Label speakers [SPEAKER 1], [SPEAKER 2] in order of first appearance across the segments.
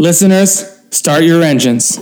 [SPEAKER 1] Listeners, start your engines.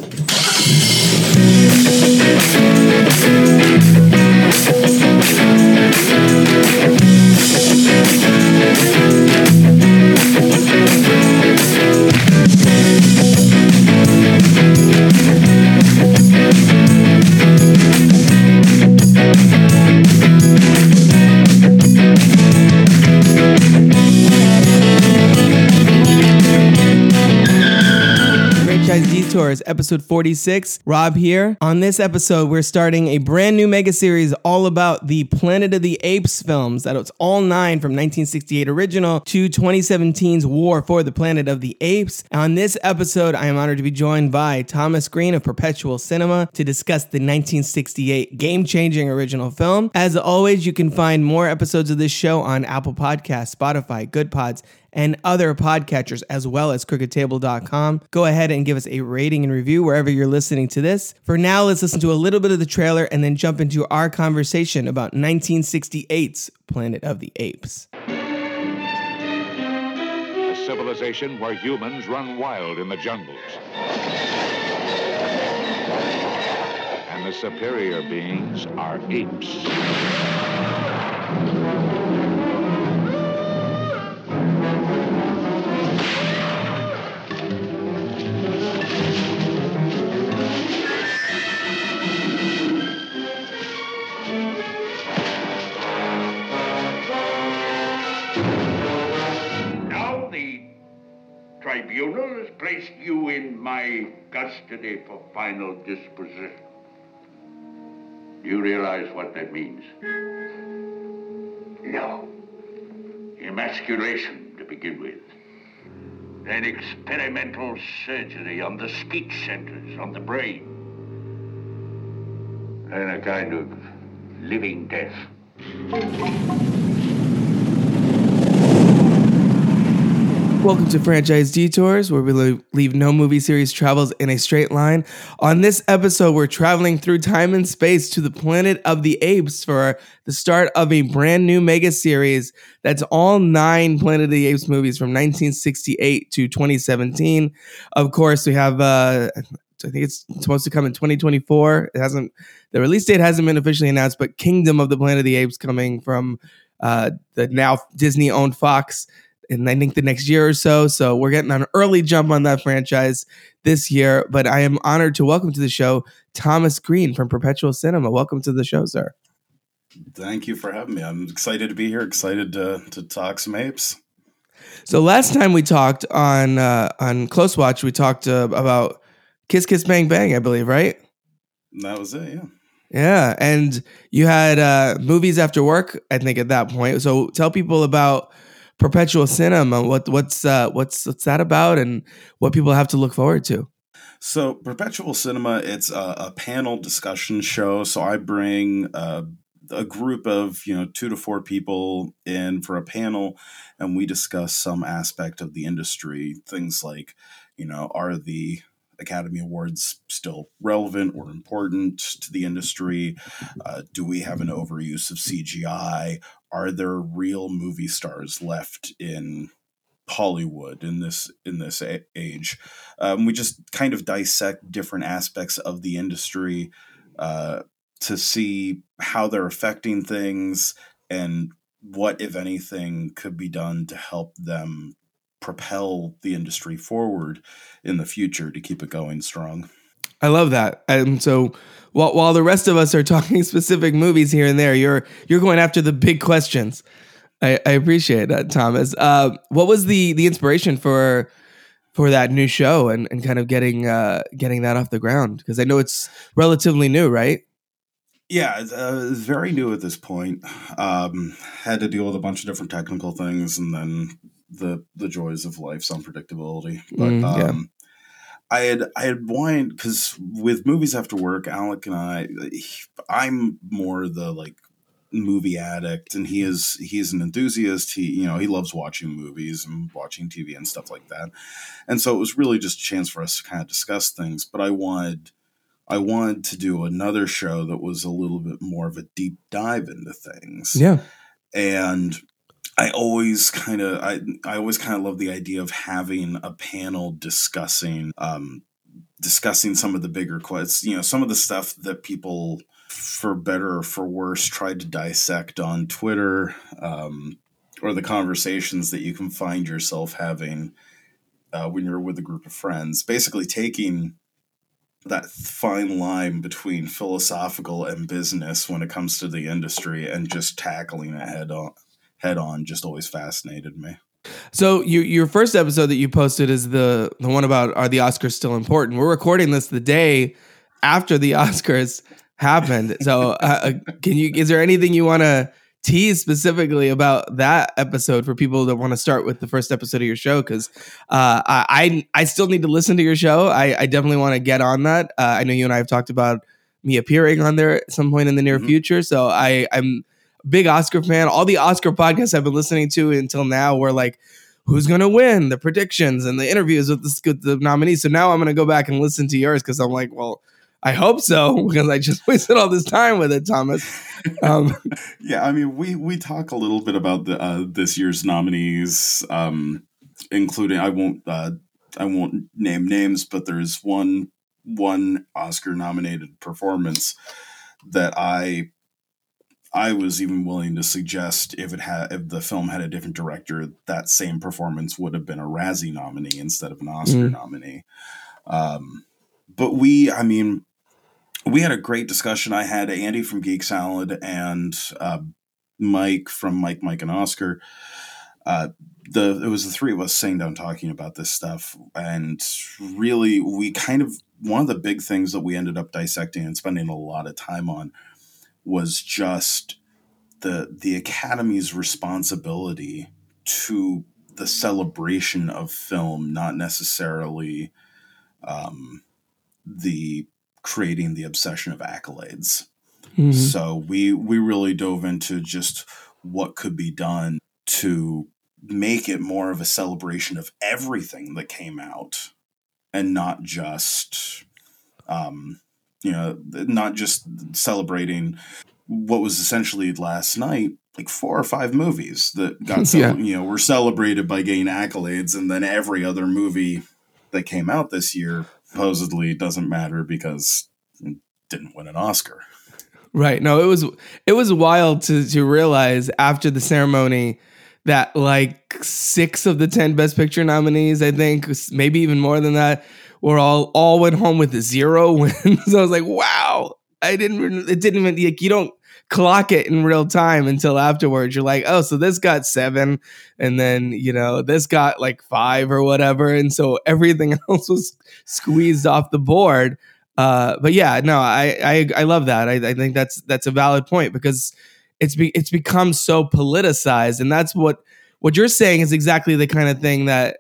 [SPEAKER 2] Detours, episode 46. Rob here. On this episode, we're starting a brand new mega series all about the Planet of the Apes films. That all nine from 1968 original to 2017's War for the Planet of the Apes. On this episode, I am honored to be joined by Thomas Greene of Perpetual Cinema to discuss the 1968 game-changing original film. As always, you can find more episodes of this show on Apple Podcasts, Spotify, Good Pods, and other podcatchers as well as crookedtable.com. Go ahead and give us a rating and review wherever you're listening to this. For now, let's listen to a little bit of the trailer and then jump into our conversation about 1968's Planet of the Apes.
[SPEAKER 3] A civilization where humans run wild in the jungles. And the superior beings are apes.
[SPEAKER 4] Tribunal has placed you in my custody for final disposition. Do you realize what that means? No. Emasculation to begin with. Then experimental surgery on the speech centers, on the brain. And a kind of living death.
[SPEAKER 2] Welcome to Franchise Detours, where we leave no movie series travels in a straight line. On this episode, we're traveling through time and space to the planet of the apes for the start of a brand new mega series that's all nine Planet of the Apes movies from 1968 to 2017. Of course, we have, uh, I think it's supposed to come in 2024. It hasn't, the release date hasn't been officially announced, but Kingdom of the Planet of the Apes coming from uh, the now Disney owned Fox in I think the next year or so. So we're getting an early jump on that franchise this year. But I am honored to welcome to the show Thomas Greene from Perpetual Cinema. Welcome to the show, sir.
[SPEAKER 5] Thank you for having me. I'm excited to be here. Excited to to talk some apes.
[SPEAKER 2] So last time we talked on uh, on Close Watch, we talked uh, about Kiss Kiss Bang Bang, I believe, right?
[SPEAKER 5] That was it. Yeah.
[SPEAKER 2] Yeah, and you had uh, movies after work. I think at that point. So tell people about Perpetual Cinema. What what's uh, what's what's that about, and what people have to look forward to.
[SPEAKER 5] So Perpetual Cinema, it's a, a panel discussion show. So I bring uh, a group of you know two to four people in for a panel, and we discuss some aspect of the industry. Things like, you know, are the Academy Awards still relevant or important to the industry? Uh, do we have an overuse of CGI? Are there real movie stars left in Hollywood in this in this age? Um, we just kind of dissect different aspects of the industry uh, to see how they're affecting things and what, if anything, could be done to help them propel the industry forward in the future to keep it going strong.
[SPEAKER 2] I love that. And so while while the rest of us are talking specific movies here and there, you're you're going after the big questions. I, I appreciate that, Thomas. Uh, what was the the inspiration for for that new show and, and kind of getting uh, getting that off the ground? Because I know it's relatively new, right?
[SPEAKER 5] Yeah, it's, uh, it's very new at this point. Um, had to deal with a bunch of different technical things, and then the the joys of life's unpredictability. But
[SPEAKER 2] Mm, yeah.
[SPEAKER 5] um, I had I had wanted because with movies after work, Alec and I, I'm more the like movie addict, and he is he's an enthusiast. He you know he loves watching movies and watching TV and stuff like that. And so it was really just a chance for us to kind of discuss things. But I wanted I wanted to do another show that was a little bit more of a deep dive into things
[SPEAKER 2] Yeah.
[SPEAKER 5] and I always kind of I I always kind of love the idea of having a panel discussing um discussing some of the bigger questions, you know, some of the stuff that people for better or for worse tried to dissect on Twitter um or the conversations that you can find yourself having uh, when you're with a group of friends, basically taking that fine line between philosophical and business when it comes to the industry and just tackling it head on head on just always fascinated me.
[SPEAKER 2] So your your first episode that you posted is the the one about are the Oscars still important? We're recording this the day after the Oscars happened. So uh, uh can you is there anything you want to tease specifically about that episode for people that want to start with the first episode of your show because uh, I I still need to listen to your show. I, I definitely want to get on that. Uh, I know you and I have talked about me appearing on there at some point in the near mm-hmm. future. So I I'm big Oscar fan. All the Oscar podcasts I've been listening to until now were like who's going to win, the predictions and the interviews with the, the nominees. So now I'm going to go back and listen to yours because I'm like, well I hope so because I just wasted all this time with it, Thomas. Um,
[SPEAKER 5] yeah, I mean, we we talk a little bit about the uh, this year's nominees, um, including I won't uh, I won't name names, but there's one one Oscar nominated performance that I I was even willing to suggest if it had if the film had a different director, that same performance would have been a Razzie nominee instead of an Oscar mm. nominee. Um, but we, I mean, we had a great discussion. I had Andy from Geek Salad and uh, Mike from Mike, Mike, and Oscar. Uh, the it was the three of us sitting down talking about this stuff, and really, we kind of one of the big things that we ended up dissecting and spending a lot of time on was just the the Academy's responsibility to the celebration of film, not necessarily um, the creating the obsession of accolades. Mm-hmm. So we we really dove into just what could be done to make it more of a celebration of everything that came out and not just um you know not just celebrating what was essentially last night like four or five movies that got yeah. you know were celebrated by getting accolades and then every other movie that came out this year supposedly doesn't matter because it didn't win an Oscar.
[SPEAKER 2] Right. No, it was it was wild to to realize after the ceremony that like six of the ten Best Picture nominees, I think, maybe even more than that, were all all went home with zero wins. I was like, wow. I didn't. It didn't even like you don't clock it in real time until afterwards. You're like, oh, so this got seven, and then you know this got like five or whatever, and so everything else was squeezed off the board. Uh, but yeah, no, I, I I love that. I, I think that's that's a valid point because it's be, it's become so politicized, and that's what what you're saying is exactly the kind of thing that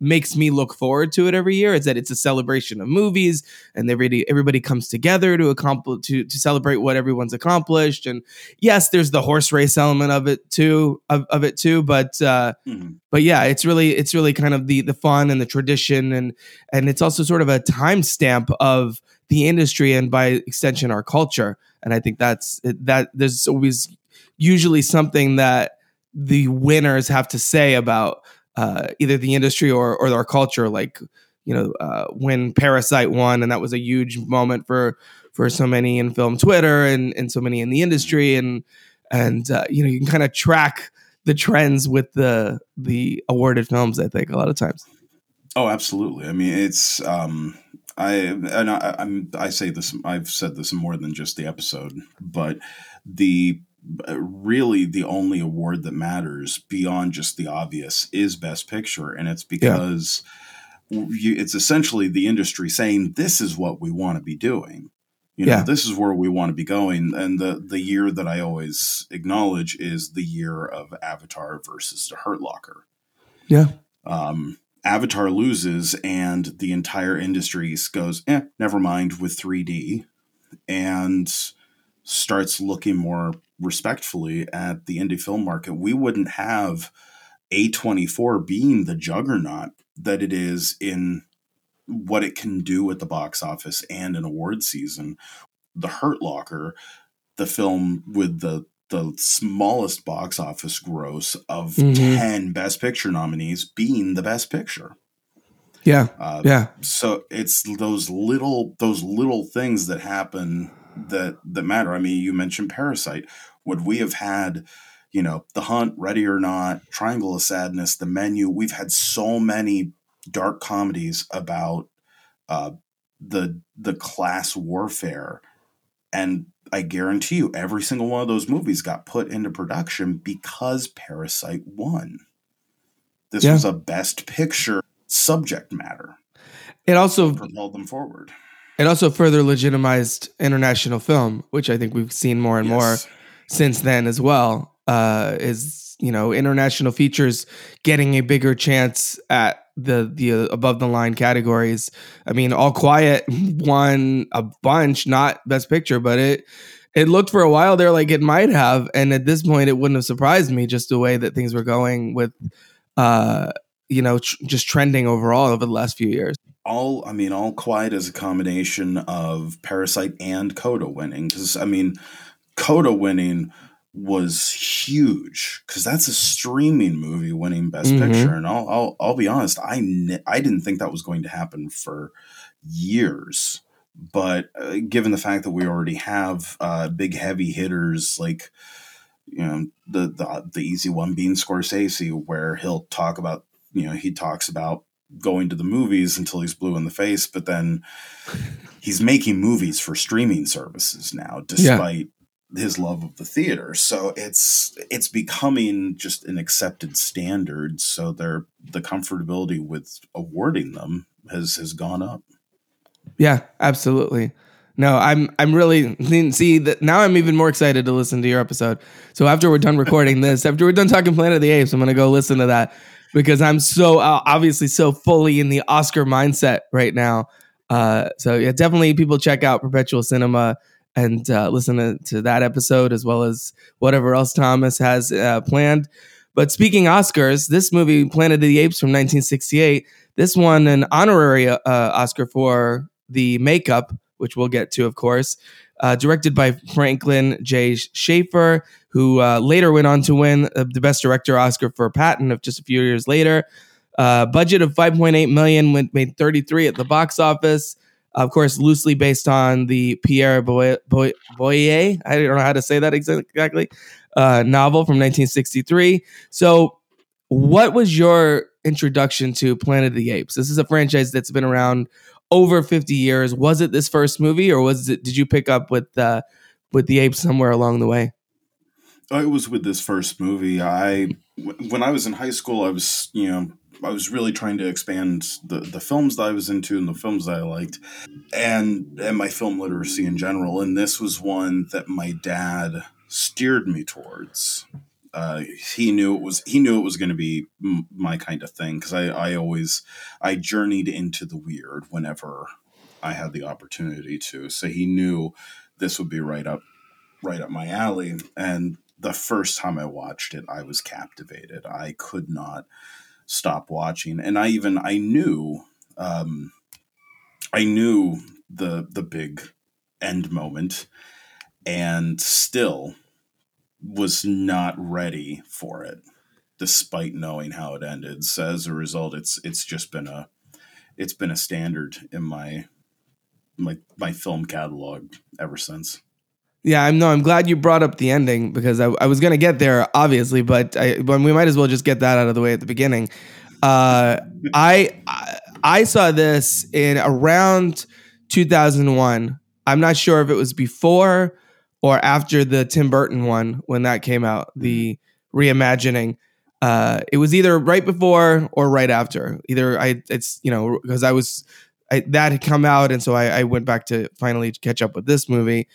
[SPEAKER 2] makes me look forward to it every year is that it's a celebration of movies and everybody everybody comes together to accomplish to to celebrate what everyone's accomplished and yes there's the horse race element of it too of, of it too but uh mm-hmm. but yeah it's really it's really kind of the the fun and the tradition and and it's also sort of a timestamp of the industry and by extension our culture and i think that's that there's always usually something that the winners have to say about uh, either the industry or or our culture. Like you know uh, when Parasite won, and that was a huge moment for for so many in film Twitter and and so many in the industry, and and uh, you know you can kind of track the trends with the the awarded films. I think a lot of times.
[SPEAKER 5] Oh, absolutely. I mean, it's um, I and I, I'm I say this. I've said this more than just the episode, but the really the only award that matters beyond just the obvious is best picture. And it's because yeah. you, it's essentially the industry saying this is what we want to be doing. You know yeah. this is where we want to be going. And the the year that i always acknowledge is the year of avatar versus the hurt locker.
[SPEAKER 2] Yeah.
[SPEAKER 5] Um avatar loses and the entire industry goes eh never mind with 3d and starts looking more respectfully at the indie film market, we wouldn't have A24 being the juggernaut that it is in what it can do at the box office and an award season. The Hurt Locker, the film with the the smallest box office gross of
[SPEAKER 2] Mhm.
[SPEAKER 5] 10 best picture nominees being the best picture
[SPEAKER 2] Yeah.
[SPEAKER 5] uh,
[SPEAKER 2] Yeah.
[SPEAKER 5] so it's those little those little things that happen that that matter. I mean you mentioned parasite. Would we have had you know the hunt ready or not triangle of sadness the menu? We've had so many dark comedies about uh, the the class warfare. And i guarantee you every single one of those movies got put into production because parasite won. This
[SPEAKER 2] Yeah.
[SPEAKER 5] was a best picture subject matter
[SPEAKER 2] It also
[SPEAKER 5] propelled them forward
[SPEAKER 2] it also further legitimized international film, which I think we've seen more and more since then as well. Uh, is you know international features getting a bigger chance at the the uh, above the line categories. I mean, All Quiet won a bunch, not Best Picture, but it it looked for a while there like it might have, and at this point, it wouldn't have surprised me just the way that things were going with, uh, you know, tr- just trending overall over the last few years.
[SPEAKER 5] All i mean all quiet is a combination of parasite and coda winning because i mean coda winning was huge because that's a streaming movie winning best
[SPEAKER 2] Mhm.
[SPEAKER 5] picture and I'll, I'll i'll be honest i ne- i didn't think that was going to happen for years but uh, given the fact that we already have uh, big heavy hitters like you know the, the the easy one being Scorsese, where he'll talk about you know he talks about going to the movies until he's blue in the face, but then he's making movies for streaming services now, despite his love of the theater. So it's it's becoming just an accepted standard. So they're the comfortability with awarding them has has gone up.
[SPEAKER 2] Yeah, absolutely. No, I'm I'm really see that now I'm even more excited to listen to your episode. So after we're done recording this, after we're done talking Planet of the Apes, I'm gonna go listen to that because I'm so uh, obviously so fully in the Oscar mindset right now. Uh, so yeah, definitely people check out Perpetual Cinema and uh, listen to, to that episode as well as whatever else Thomas has uh, planned. But speaking Oscars, this movie Planet of the Apes from 1968, this won an honorary uh, Oscar for the makeup, which we'll get to, of course. Uh, directed by Franklin J. Schaffner, who uh, later went on to win uh, the Best Director Oscar for Patton of just a few years later. Uh, budget of 5.8 million, went, made 33 at the box office. Of course, loosely based on the Pierre Boy, Boy, Boyer, I don't know how to say that exactly, uh, novel from 1963. So, what was your introduction to Planet of the Apes? This is a franchise that's been around over 50 years. Was it this first movie, or was it? Did you pick up with uh, with the apes somewhere along the way?
[SPEAKER 5] Oh, It was with this first movie. I when I was in high school, I was you know I was really trying to expand the the films that I was into and the films that I liked, and and my film literacy in general. And this was one that my dad steered me towards. Uh, he knew it was he knew it was going to be m- my kind of thing because I I always I journeyed into the weird whenever I had the opportunity to. So he knew this would be right up right up my alley and the first time I watched it, I was captivated. I could not stop watching, and I even I knew, um, I knew the the big end moment, and still was not ready for it, despite knowing how it ended. So as a result, it's it's just been a it's been a standard in my my my film catalog ever since.
[SPEAKER 2] Yeah, I'm no. I'm glad you brought up the ending because I, I was gonna get there, obviously, but I, but we might as well just get that out of the way at the beginning. Uh, I I- I saw this in around 2001. I'm not sure if it was before or after the Tim Burton one when that came out, the reimagining. Uh, it was either right before or right after. Either I, it's you know because I was I, that had come out, and so I, I went back to finally catch up with this movie.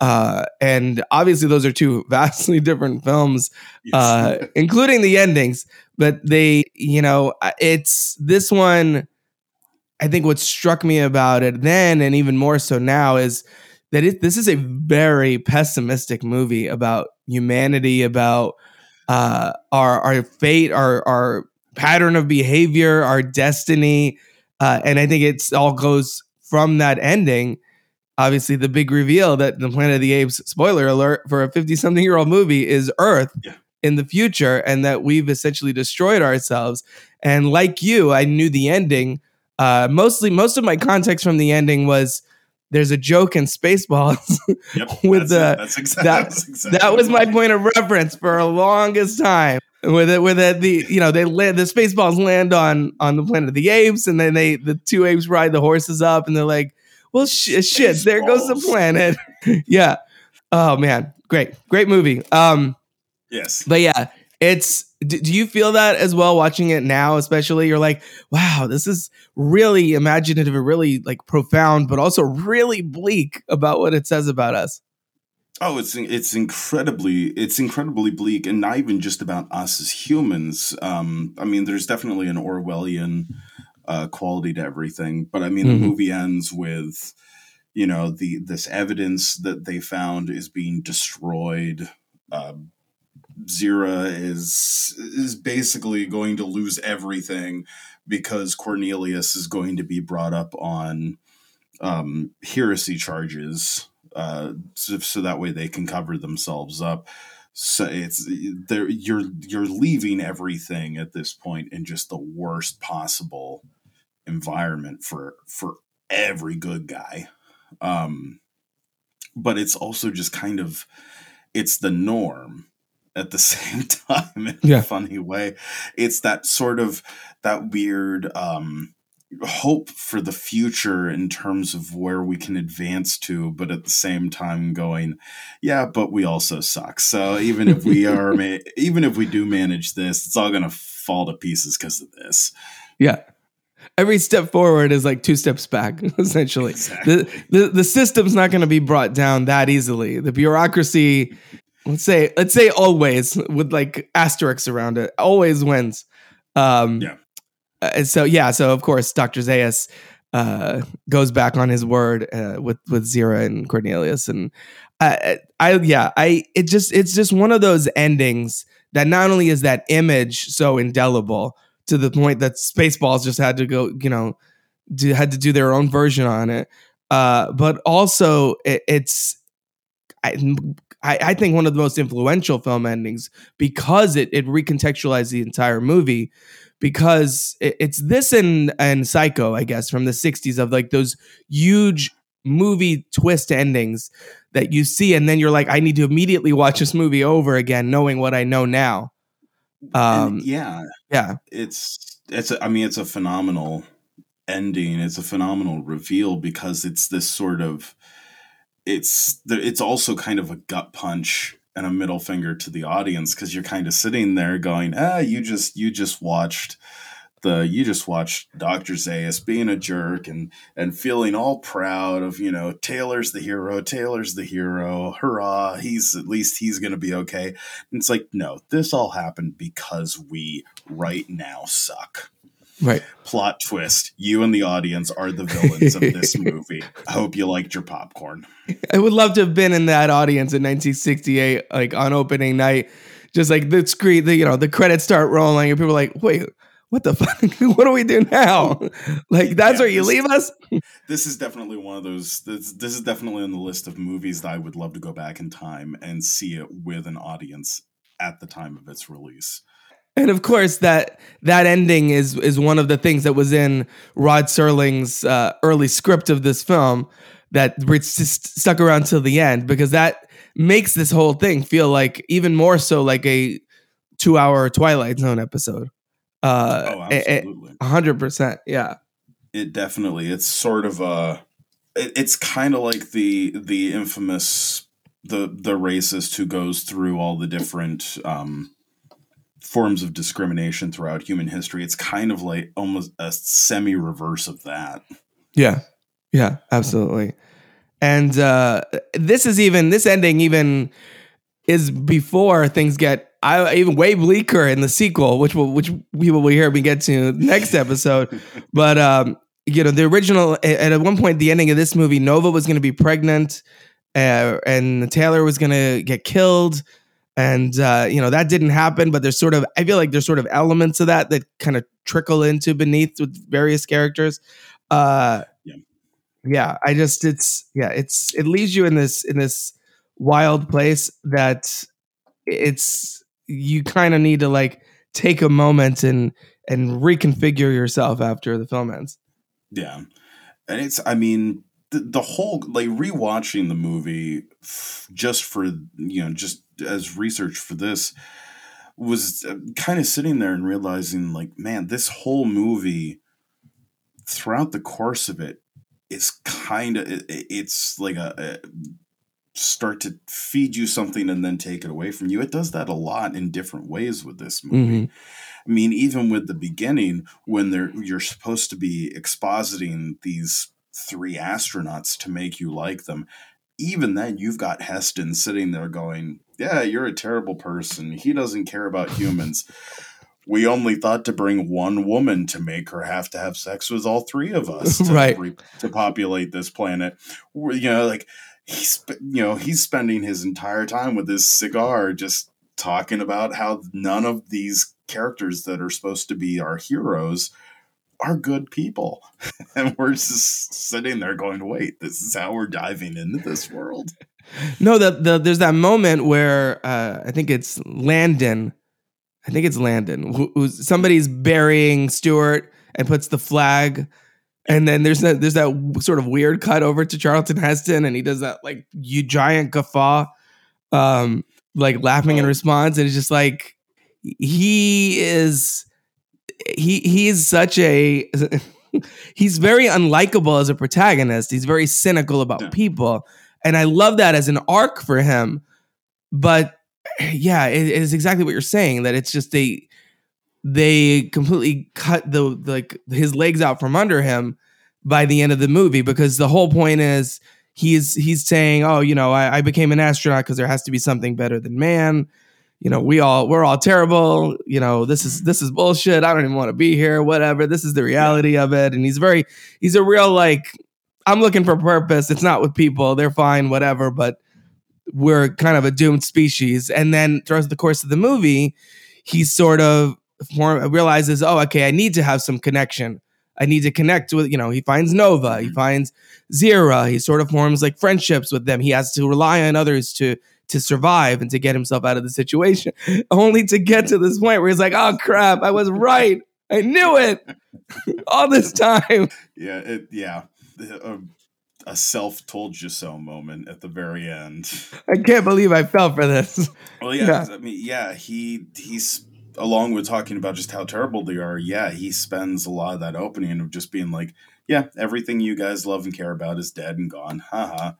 [SPEAKER 2] Uh, and obviously, those are two vastly different films, uh, including the endings. But they, you know, it's this one. I think what struck me about it then, and even more so now, is that it, this is a very pessimistic movie about humanity, about uh, our our fate, our our pattern of behavior, our destiny, uh, and I think it's all goes from that ending obviously the big reveal that the Planet of the Apes, spoiler alert, for a 50 something year old movie is Earth
[SPEAKER 5] Yeah.
[SPEAKER 2] in the future and that we've essentially destroyed ourselves. And like you, I knew the ending. Uh, mostly, most of my context from the ending was there's a joke in Spaceballs.
[SPEAKER 5] Yep.
[SPEAKER 2] With
[SPEAKER 5] that's
[SPEAKER 2] the-
[SPEAKER 5] it. exactly
[SPEAKER 2] that-
[SPEAKER 5] exactly
[SPEAKER 2] that was my point of reference for a longest time. With it, with it, the you know they land the spaceballs land on on the planet of the apes, and then they the two apes ride the horses up, and they're like, "Well, sh- shit, there goes the planet." yeah. Oh man, great, great movie. Um,
[SPEAKER 5] Yes.
[SPEAKER 2] but yeah, it's. Do, you feel that as well watching it now? Especially, you're like, "Wow, this is really imaginative and really like profound, but also really bleak about what it says about us."
[SPEAKER 5] Oh, it's it's incredibly it's incredibly bleak, and not even just about us as humans. Um, I mean, there's definitely an Orwellian uh, quality to everything, but I mean,
[SPEAKER 2] Mhm.
[SPEAKER 5] the movie ends with you know the this evidence that they found is being destroyed. Uh, Zira is is basically going to lose everything because Cornelius is going to be brought up on um, heresy charges, uh, so, so that way they can cover themselves up. So it's there. You're you're leaving everything at this point in just the worst possible environment for for every good guy. Um, but it's also just kind of it's the norm at the same time in
[SPEAKER 2] Yeah.
[SPEAKER 5] a funny way. It's that sort of that weird um hope for the future in terms of where we can advance to, but at the same time going, yeah, but we also suck. So even if we are, ma- even if we do manage this, it's all gonna fall to pieces because of this.
[SPEAKER 2] Yeah. Every step forward is like two steps back, essentially.
[SPEAKER 5] Exactly.
[SPEAKER 2] The, the the system's not going to be brought down that easily. The bureaucracy, let's say, let's say always with like asterisks around it, always wins. Um,
[SPEAKER 5] Yeah.
[SPEAKER 2] uh, and so yeah, so of course, Doctor Zaius uh, goes back on his word uh, with with Zira and Cornelius, and I, I yeah, I it just it's just one of those endings that not only is that image so indelible to the point that Spaceballs just had to go, you know, do, had to do their own version on it, uh, but also it, it's. I, I I think one of the most influential film endings because it it recontextualized the entire movie because it, it's this and and Psycho I guess from the 60s of like those huge movie twist endings that you see and then you're like I need to immediately watch this movie over again knowing what I know now. Um
[SPEAKER 5] And yeah,
[SPEAKER 2] yeah.
[SPEAKER 5] it's it's a, I mean it's a phenomenal ending. It's a phenomenal reveal because it's this sort of it's it's also kind of a gut punch and a middle finger to the audience because you're kind of sitting there going, ah, you just you just watched the you just watched Dr. Zaius being a jerk and and feeling all proud of, you know, Taylor's the hero, Taylor's the hero, hurrah, he's at least he's gonna be okay. And it's like, no, this all happened because we right now suck.
[SPEAKER 2] Right.
[SPEAKER 5] Plot twist. You and the audience are the villains of this movie. I hope you liked your popcorn.
[SPEAKER 2] I would love to have been in that audience in 1968 like on opening night just like the screen the you know the credits start rolling and people are like wait what the fuck what do we do now like that's
[SPEAKER 5] Yeah,
[SPEAKER 2] where you
[SPEAKER 5] this-
[SPEAKER 2] leave us
[SPEAKER 5] This is definitely one of those this, this is definitely on the list of movies that I would love to go back in time and see it with an audience at the time of its release.
[SPEAKER 2] And of course, that that ending is is one of the things that was in Rod Serling's uh, early script of this film that just stuck around till the end because that makes this whole thing feel like even more so like a two hour Twilight Zone episode. Uh,
[SPEAKER 5] Oh, absolutely.
[SPEAKER 2] a hundred percent, yeah,
[SPEAKER 5] It definitely. It's sort of a. It, it's kind of like the the infamous the the racist who goes through all the different um, forms of discrimination throughout human history. It's kind of like almost a semi reverse of that.
[SPEAKER 2] yeah, yeah, absolutely. And uh, this is even this ending even is before things get I even way bleaker in the sequel, which will which people will hear me get to next episode. but um, you know, the original at one point the ending of this movie, Nova was going to be pregnant, uh, and Taylor was going to get killed, and uh, you know that didn't happen. But there's sort of I feel like there's sort of elements of that that kind of trickle into beneath with various characters. Uh,
[SPEAKER 5] Yeah.
[SPEAKER 2] yeah, I just it's yeah, it's it leaves you in this in this wild place that it's you kind of need to like take a moment and and reconfigure yourself after the film ends.
[SPEAKER 5] Yeah. And it's, I mean, the, the whole, like, rewatching the movie f- just for, you know, just as research for this was uh, kind of sitting there and realizing, like, man, this whole movie, throughout the course of it, is kind of, it, it's like a, a start to feed you something and then take it away from you. It does that a lot in different ways with this movie. I mean, even with the beginning, when they're you're supposed to be expositing these three astronauts to make you like them, even then you've got Heston sitting there going, Yeah, you're a terrible person. He doesn't care about humans. We only thought to bring one woman to make her have to have sex with all three of us to,
[SPEAKER 2] Right.
[SPEAKER 5] re- to populate this planet. We're- You know, like he's you know he's spending his entire time with his cigar just talking about how none of these characters that are supposed to be our heroes are good people and we're just sitting there going wait this is how we're diving into this world
[SPEAKER 2] No, the, the there's that moment where uh, I think it's Landon. I think it's Landon. Who, who's somebody's burying Stewart and puts the flag, and then there's that there's that sort of weird cut over to Charlton Heston, and he does that like you giant guffaw, um, like laughing in
[SPEAKER 5] Oh.
[SPEAKER 2] response, and it's just like he is he he is such a he's very unlikable as a protagonist. He's very cynical about
[SPEAKER 5] Yeah.
[SPEAKER 2] people, and I love that as an arc for him. But yeah, it is exactly what you're saying. That it's just they they completely cut the like his legs out from under him by the end of the movie because the whole point is he's he's saying, oh, you know, I, I became an astronaut because there has to be something better than man. You know, we all we're all terrible. You know, this is this is bullshit. I don't even want to be here. Whatever. This is the reality of it. And he's very he's a real like I'm looking for purpose. It's not with people. They're fine, whatever. But we're kind of a doomed species. And then throughout the course of the movie, he sort of form, realizes, oh, okay, I need to have some connection. I need to connect with, you know, he finds Nova, he mm-hmm. finds Zira. He sort of forms like friendships with them. He has to rely on others to to survive and to get himself out of the situation, only to get to this point where he's like, oh crap, I was right. I knew it all this time.
[SPEAKER 5] yeah it yeah a, a self told you so moment at the very end
[SPEAKER 2] I can't believe I fell for this.
[SPEAKER 5] Well, yeah,
[SPEAKER 2] Yeah.
[SPEAKER 5] 'cause, I mean, yeah, he he's along with talking about just how terrible they are. Yeah, he spends a lot of that opening of just being like, yeah, everything you guys love and care about is dead and gone. Haha.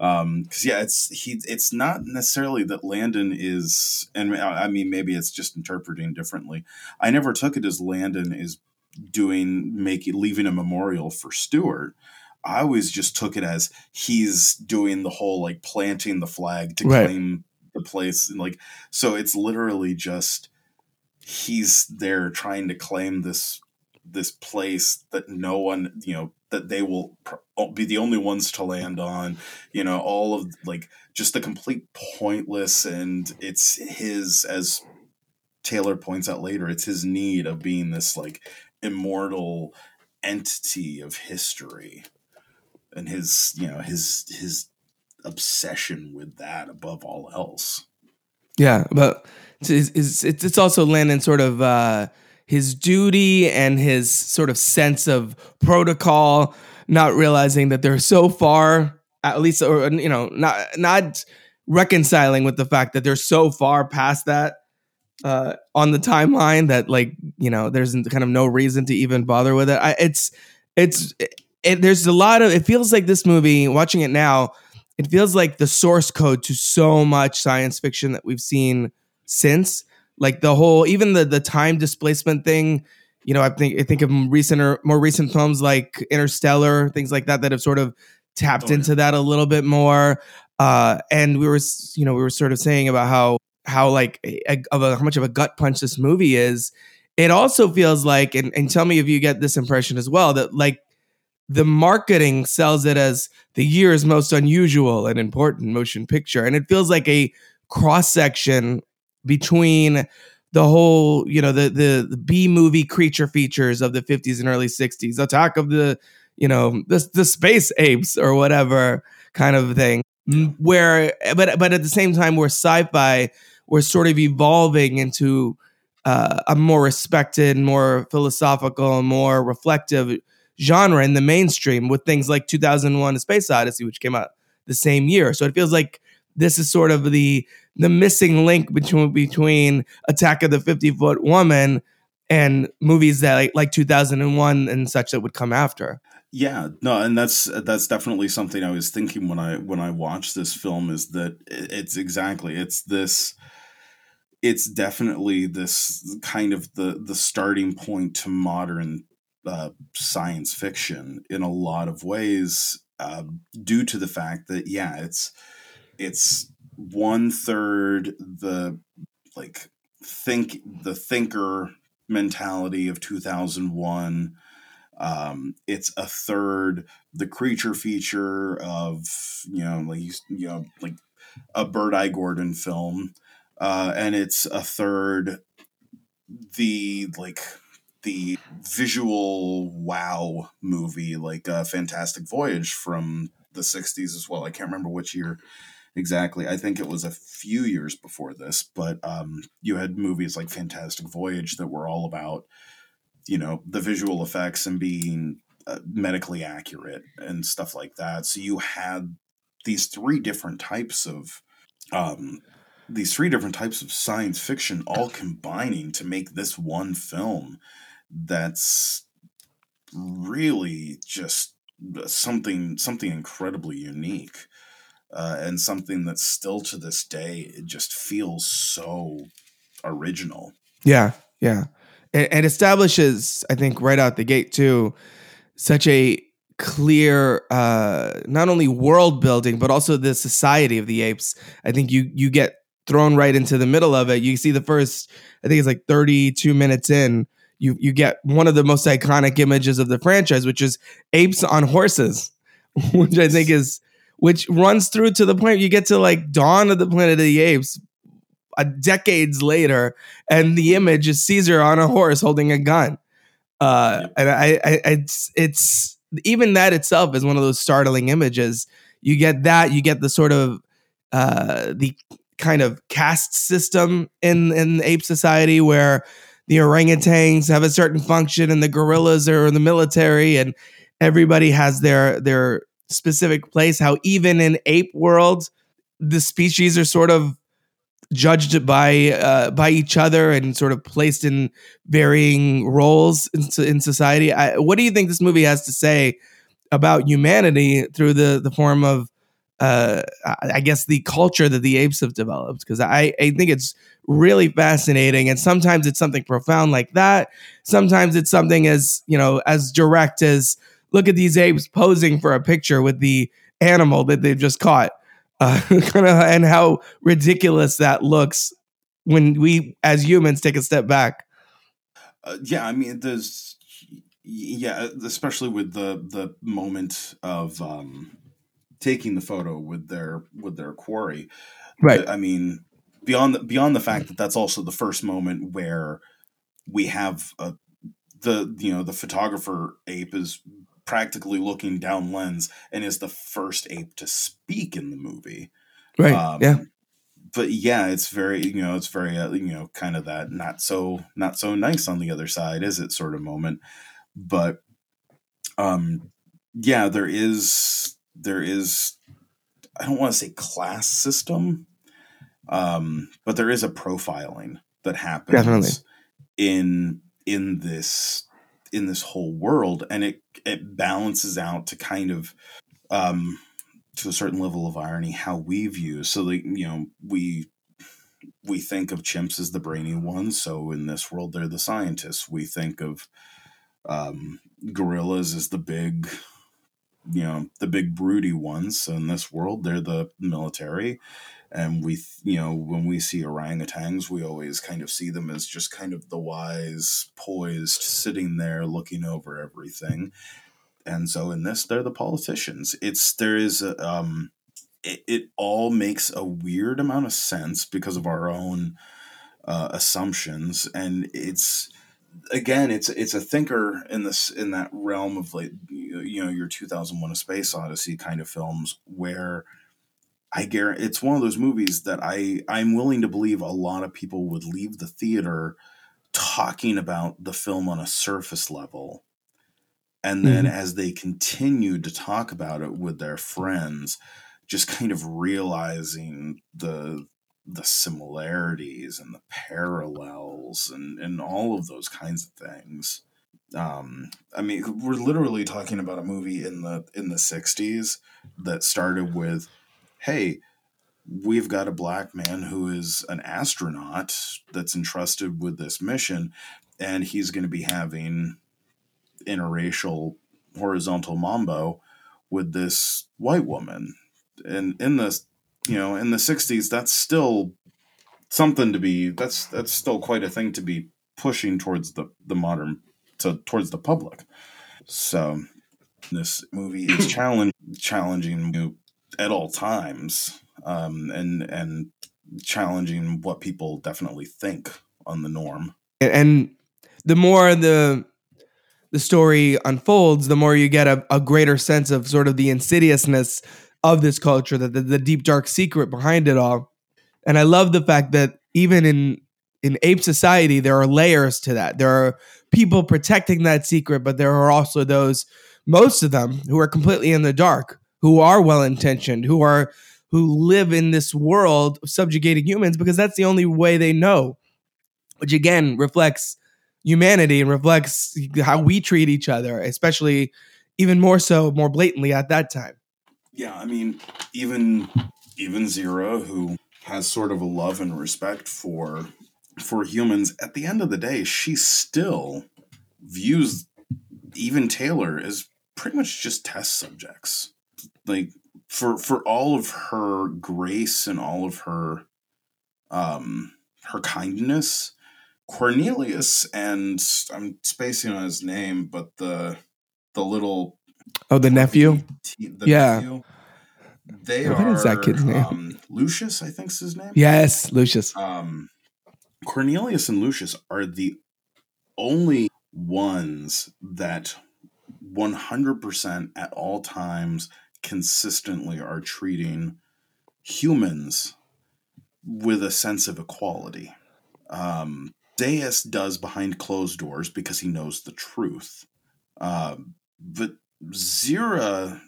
[SPEAKER 5] Um, because yeah, it's he. It's not necessarily that Landon is, and I I mean, maybe it's just interpreting differently. I never took it as Landon is doing making leaving a memorial for Stewart. I always just took it as he's doing the whole like planting the flag to
[SPEAKER 2] Right.
[SPEAKER 5] claim the place and like so it's literally just he's there trying to claim this this place that no one you know that they will pr- be the only ones to land on you know all of like just the complete pointless and it's his as taylor points out later it's his need of being this like immortal entity of history and his you know his his obsession with that above all else
[SPEAKER 2] Yeah, but it's, it's, it's also Landon sort of uh, his duty and his sort of sense of protocol, not realizing that they're so far, at least, or you know, not not reconciling with the fact that they're so far past that uh, on the timeline that like you know there's kind of no reason to even bother with it. I, it's it's it, there's a lot of it feels like this movie watching it now it feels like the source code to so much science fiction that we've seen since. Like the whole even the the time displacement thing you know i think i think of recent or more recent films like interstellar things like that that have sort of tapped
[SPEAKER 5] Oh, yeah.
[SPEAKER 2] into that a little bit more. Uh and we were you know we were sort of saying about how how like a, of a, how much of a gut punch this movie is. It also feels like and, and tell me if you get this impression as well that like the marketing sells it as the year's most unusual and important motion picture and it feels like a cross section between the whole you know the the, the b movie creature features of the 50s and early 60s attack of the you know the the space apes or whatever kind of thing. Where, but but at the same time, where sci-fi was sort of evolving into uh, a more respected, more philosophical, more reflective genre in the mainstream with things like 2001: A Space Odyssey, which came out the same year. So it feels like this is sort of the the missing link between between Attack of the 50 Foot Woman and movies that like like 2001 and such that would come after.
[SPEAKER 5] Yeah, no, and that's that's definitely something I was thinking when I when I watched this film is that it's exactly it's this it's definitely this kind of the the starting point to modern uh, science fiction in a lot of ways uh, due to the fact that yeah it's it's one third the like think the thinker mentality of 2001 um, it's a third the creature feature of you know like you know like a Bert I. Gordon film uh, and it's a third the like the visual wow movie like a fantastic voyage from the 60s as well i can't remember which year exactly. I think it was a few years before this, but um, you had movies like Fantastic Voyage that were all about, you know, the visual effects and being uh, medically accurate and stuff like that. So you had these three different types of um, these three different types of science fiction all combining to make this one film that's really just something something incredibly unique uh, and something that still to this day it just feels so original.
[SPEAKER 2] Yeah, yeah, and, and establishes, I think, right out the gate too, such a clear uh not only world building but also the society of the apes. I think you you get thrown right into the middle of it. You see the first i think it's like 32 minutes in you you get one of the most iconic images of the franchise which is apes on horses which i think is which runs through to the point you get to like Dawn of the Planet of the Apes, a decades later, and the image is Caesar on a horse holding a gun. Uh, and I, I, it's, it's even that itself is one of those startling images. You get that, you get the sort of uh, the kind of caste system in in ape society where the orangutans have a certain function and the gorillas are in the military and everybody has their their specific place, how even in ape world, the species are sort of judged by uh, by each other and sort of placed in varying roles in, in society. I, what do you think this movie has to say about humanity through the the form of uh, I guess the culture that the apes have developed? Because I, I think it's really fascinating, and sometimes it's something profound like that. Sometimes it's something as you know as direct as look at these apes posing for a picture with the animal that they've just caught. Uh, and how ridiculous that looks when we as humans take a step back.
[SPEAKER 5] Uh, yeah, I mean, there's yeah, especially with the the moment of um, taking the photo with their with their quarry.
[SPEAKER 2] Right.
[SPEAKER 5] I mean, beyond the, beyond the fact that that's also the first moment where we have a the you know the photographer ape is practically looking down lens and is the first ape to speak in the movie.
[SPEAKER 2] Right. Um, yeah.
[SPEAKER 5] But yeah, it's very you know it's very uh, you know kind of that not so not so nice on the other side is it sort of moment, but um yeah there is there is I don't want to say class system, um, but there is a profiling that happens
[SPEAKER 2] Definitely.
[SPEAKER 5] in in this in this whole world, and it it balances out to kind of um, to a certain level of irony how we view. So like you know we we think of chimps as the brainy ones. So in this world, they're the scientists. We think of um, gorillas as the big, you know, the big broody ones. So in this world, they're the military. And we you know when we see orangutans we always kind of see them as just kind of the wise poised sitting there looking over everything. And so in this they're the politicians. It's there is a, um it, it all makes a weird amount of sense because of our own uh, assumptions. And it's again, it's it's a thinker in this in that realm of like you know your 2001: A Space Odyssey kind of films where I guarantee it's one of those movies that I I'm willing to believe a lot of people would leave the theater talking about the film on a surface level. And then
[SPEAKER 2] Mhm.
[SPEAKER 5] as they continued to talk about it with their friends, just kind of realizing the the similarities and the parallels and, and all of those kinds of things. Um, I mean, we're literally talking about a movie in the in the '60s that started with, "Hey, we've got a black man who is an astronaut that's entrusted with this mission, and he's going to be having interracial horizontal mambo with this white woman." And in the you know in the '60s, that's still something to be that's that's still quite a thing to be pushing towards the the modern to towards the public. So this movie is challenge challenging you at all times, um, and and challenging what people definitely think on the norm.
[SPEAKER 2] and, and the more the the story unfolds, the more you get a, a greater sense of sort of the insidiousness of this culture, that the, the deep dark secret behind it all. And I love the fact that even in in ape society, there are layers to that. There are people protecting that secret, but there are also those, most of them, who are completely in the dark, who are well intentioned, who are who live in this world of subjugating humans because that's the only way they know which again reflects humanity and reflects how we treat each other, especially even more so, more blatantly at that time.
[SPEAKER 5] Yeah, I mean, even even Zira, who has sort of a love and respect for for humans, at the end of the day, she still views even Taylor as pretty much just test subjects. Like for for all of her grace and all of her um her kindness, Cornelius and I'm spacing on his name, but the the little
[SPEAKER 2] Oh, the nephew?
[SPEAKER 5] T- the
[SPEAKER 2] Yeah.
[SPEAKER 5] nephew, they
[SPEAKER 2] What
[SPEAKER 5] are
[SPEAKER 2] is that kid's name?
[SPEAKER 5] Um, Lucius, I think's his name.
[SPEAKER 2] Yes, Lucius.
[SPEAKER 5] Um, Cornelius and Lucius are the only ones that 100% at all times consistently are treating humans with a sense of equality. Um, Zaius does behind closed doors because he knows the truth. Um, but Zira,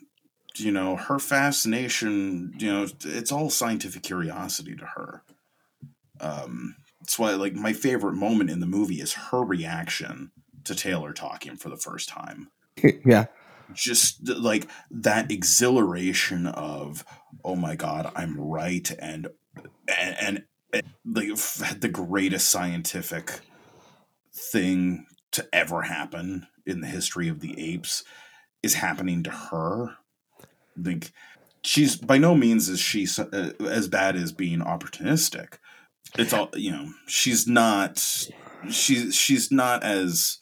[SPEAKER 5] you know, her fascination, you know, it's all scientific curiosity to her. Um, that's why, like, my favorite moment in the movie is her reaction to Taylor talking for the first time.
[SPEAKER 2] yeah.
[SPEAKER 5] Just like that exhilaration of, oh my god, I'm right, and and, and, and like the greatest scientific thing to ever happen in the history of the apes is happening to her. Like she's by no means is she uh, as bad as being opportunistic. It's all you know. She's not. She's she's not as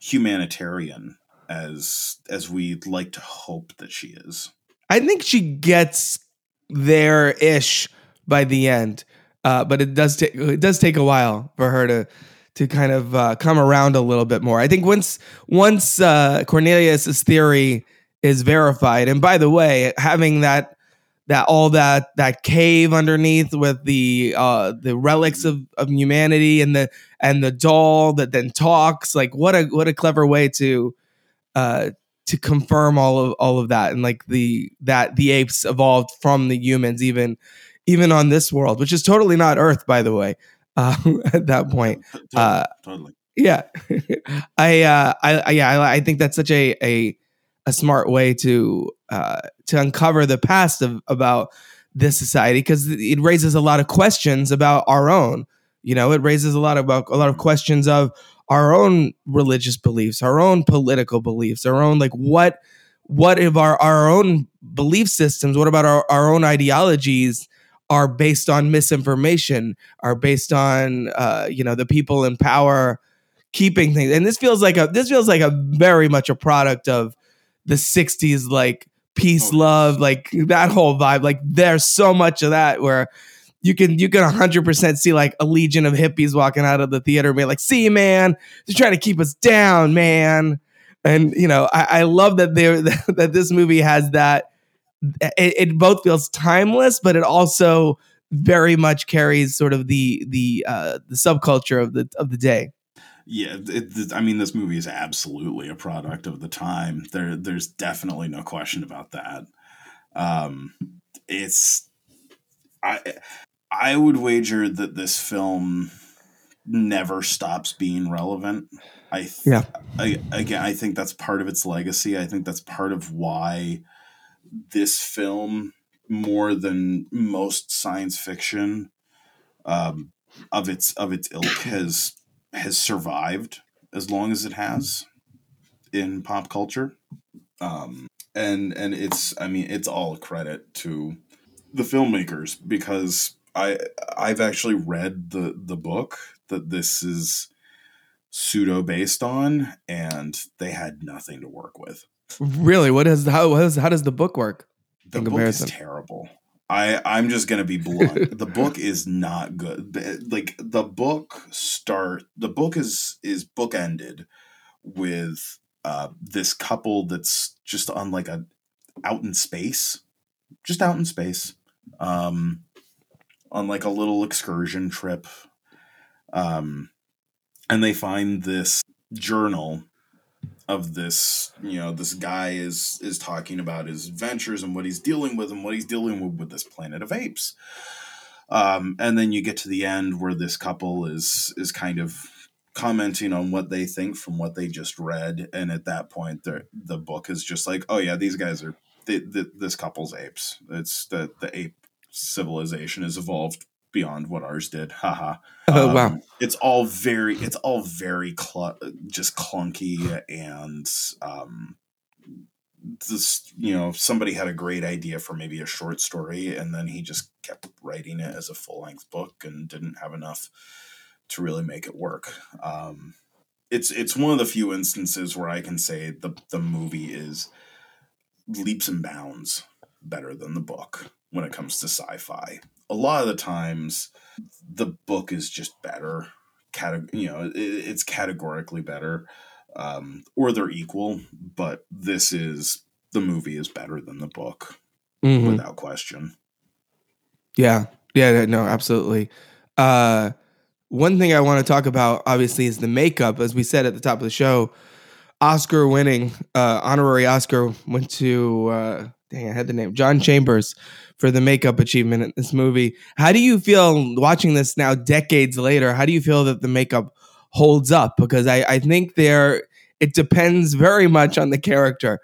[SPEAKER 5] humanitarian as as we'd like to hope that she is.
[SPEAKER 2] I think she gets there ish by the end, uh, but it does take it does take a while for her to to kind of uh, come around a little bit more. I think once once uh, Cornelius's theory is verified, and by the way, having that that all that that cave underneath with the uh, the relics of, of humanity and the and the doll that then talks, like what a what a clever way to uh, to confirm all of all of that and like the that the apes evolved from the humans even even on this world which is totally not earth by the way uh, at that point
[SPEAKER 5] Totally.
[SPEAKER 2] Uh,
[SPEAKER 5] totally.
[SPEAKER 2] yeah i uh i, I yeah I, I think that's such a a a smart way to uh to uncover the past of about this society because it raises a lot of questions about our own you know it raises a lot about a lot of questions of our own religious beliefs our own political beliefs our own like what what if our our own belief systems what about our, our own ideologies are based on misinformation are based on uh you know the people in power keeping things and this feels like a this feels like a very much a product of the 60s like peace
[SPEAKER 5] Oh,
[SPEAKER 2] love like that whole vibe like there's so much of that where you can you can 100% see like a legion of hippies walking out of the theater and be like, "See, man, they're trying to keep us down, man." And you know, I, I love that there that this movie has that. It, it both feels timeless, but it also very much carries sort of the the uh, the subculture of the of the day.
[SPEAKER 5] Yeah, it, I mean, this movie is absolutely a product of the time. There, there's definitely no question about that. Um, it's, I, I would wager that this film never stops being relevant. I, th-
[SPEAKER 2] yeah.
[SPEAKER 5] I, again, I think that's part of its legacy. I think that's part of why this film, more than most science fiction, um, of its of its ilk, has has survived as long as it has in pop culture. Um, and and it's I mean it's all credit to the filmmakers because I I've actually read the the book that this is pseudo based on and they had nothing to work with.
[SPEAKER 2] Really? What is how how does, how does the book work?
[SPEAKER 5] The book comparison? is terrible. I I'm just gonna be blunt. the book is not good. Like the book start. The book is is bookended with uh, this couple that's just on like a out in space, just out in space, um, on like a little excursion trip, um, and they find this journal of this you know this guy is is talking about his adventures and what he's dealing with and what he's dealing with with this planet of apes. Um, and then you get to the end where this couple is is kind of commenting on what they think from what they just read. And at that point the the book is just like oh yeah these guys are the, the, this couple's apes. It's the the ape civilization has evolved beyond what ours did. Haha.
[SPEAKER 2] Oh um, wow!
[SPEAKER 5] It's all very, it's all very cl- just clunky and um, this. You know, somebody had a great idea for maybe a short story, and then he just kept writing it as a full length book and didn't have enough to really make it work. Um, it's it's one of the few instances where I can say the the movie is leaps and bounds better than the book when it comes to sci-fi. A lot of the times the book is just better Cate- you know it, it's categorically better um, or they're equal but this is the movie is better than the book mm-hmm. without question.
[SPEAKER 2] Yeah. Yeah no absolutely. Uh one thing i want to talk about obviously is the makeup. As we said at the top of the show oscar winning uh honorary oscar went to uh dang i had the name john chambers for the makeup achievement in this movie. How do you feel watching this now, decades later? How do you feel that the makeup holds up? Because I, I think there it depends very much on the character.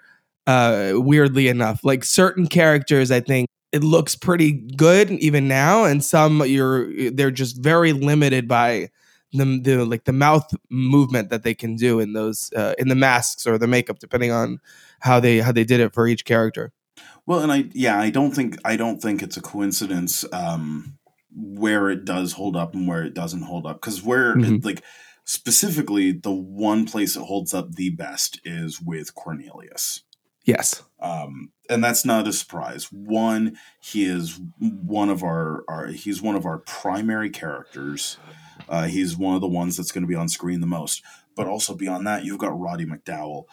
[SPEAKER 2] Uh, weirdly enough, like certain characters, I think it looks pretty good even now, and some you're they're just very limited by the, the like the mouth movement that they can do in those uh, in the masks or the makeup, depending on how they how they did it for each character.
[SPEAKER 5] Well, and I yeah, I don't think I don't think it's a coincidence um, where it does hold up and where it doesn't hold up because where mm-hmm. it, like specifically the one place it holds up the best is with Cornelius.
[SPEAKER 2] Yes.
[SPEAKER 5] Um, and that's not a surprise. One, he is one of our, our he's one of our primary characters. Uh, he's one of the ones that's going to be on screen the most. But also beyond that, you've got Roddy McDowall,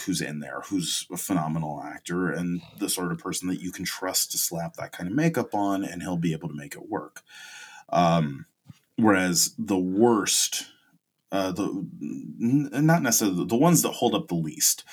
[SPEAKER 5] who's in there, who's a phenomenal actor and the sort of person that you can trust to slap that kind of makeup on and he'll be able to make it work. Um, whereas the worst, uh, the n- not necessarily the ones that hold up the least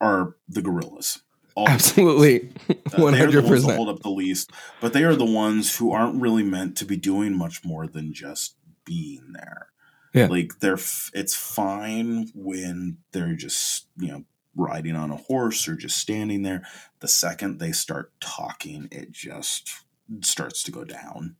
[SPEAKER 5] are the gorillas.
[SPEAKER 2] All Absolutely, one hundred percent
[SPEAKER 5] hold up the least, but they are the ones who aren't really meant to be doing much more than just being there. Yeah. Like they're f- it's fine when they're just, you know, riding on a horse or just standing there. The second they start talking, it just starts to go down.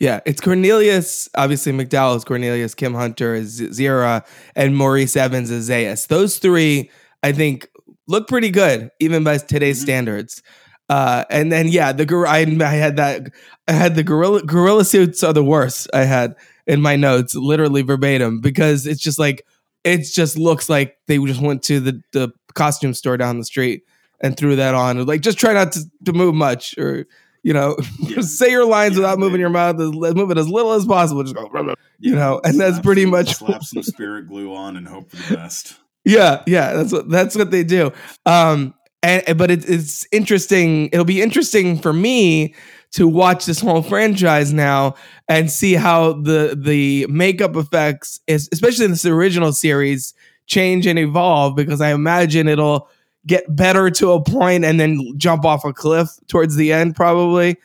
[SPEAKER 2] Yeah, it's Cornelius. Obviously, McDowall is Cornelius. Kim Hunter is Zira, and Maurice Evans is Zaius. Those three, I think, look pretty good even by today's mm-hmm. standards. Uh, and then yeah, the I, I had that I had the gorilla gorilla suits are the worst. I had in my notes, literally verbatim, because it's just like it just looks like they just went to the, the costume store down the street and threw that on. Like just try not to, to move much or You know,
[SPEAKER 5] Yeah.
[SPEAKER 2] say your lines
[SPEAKER 5] Yeah,
[SPEAKER 2] without moving
[SPEAKER 5] they-
[SPEAKER 2] your mouth. As, move it as little as possible. Just go. You know, and that's pretty
[SPEAKER 5] some-
[SPEAKER 2] much-
[SPEAKER 5] slap some spirit glue on and hope for the best.
[SPEAKER 2] Yeah, yeah, that's what that's what they do. Um, and but it, it's interesting. It'll be interesting for me to watch this whole franchise now and see how the the makeup effects, is, especially in this original series, change and evolve. Because I imagine it'll get better to a point and then jump off a cliff towards the end, probably.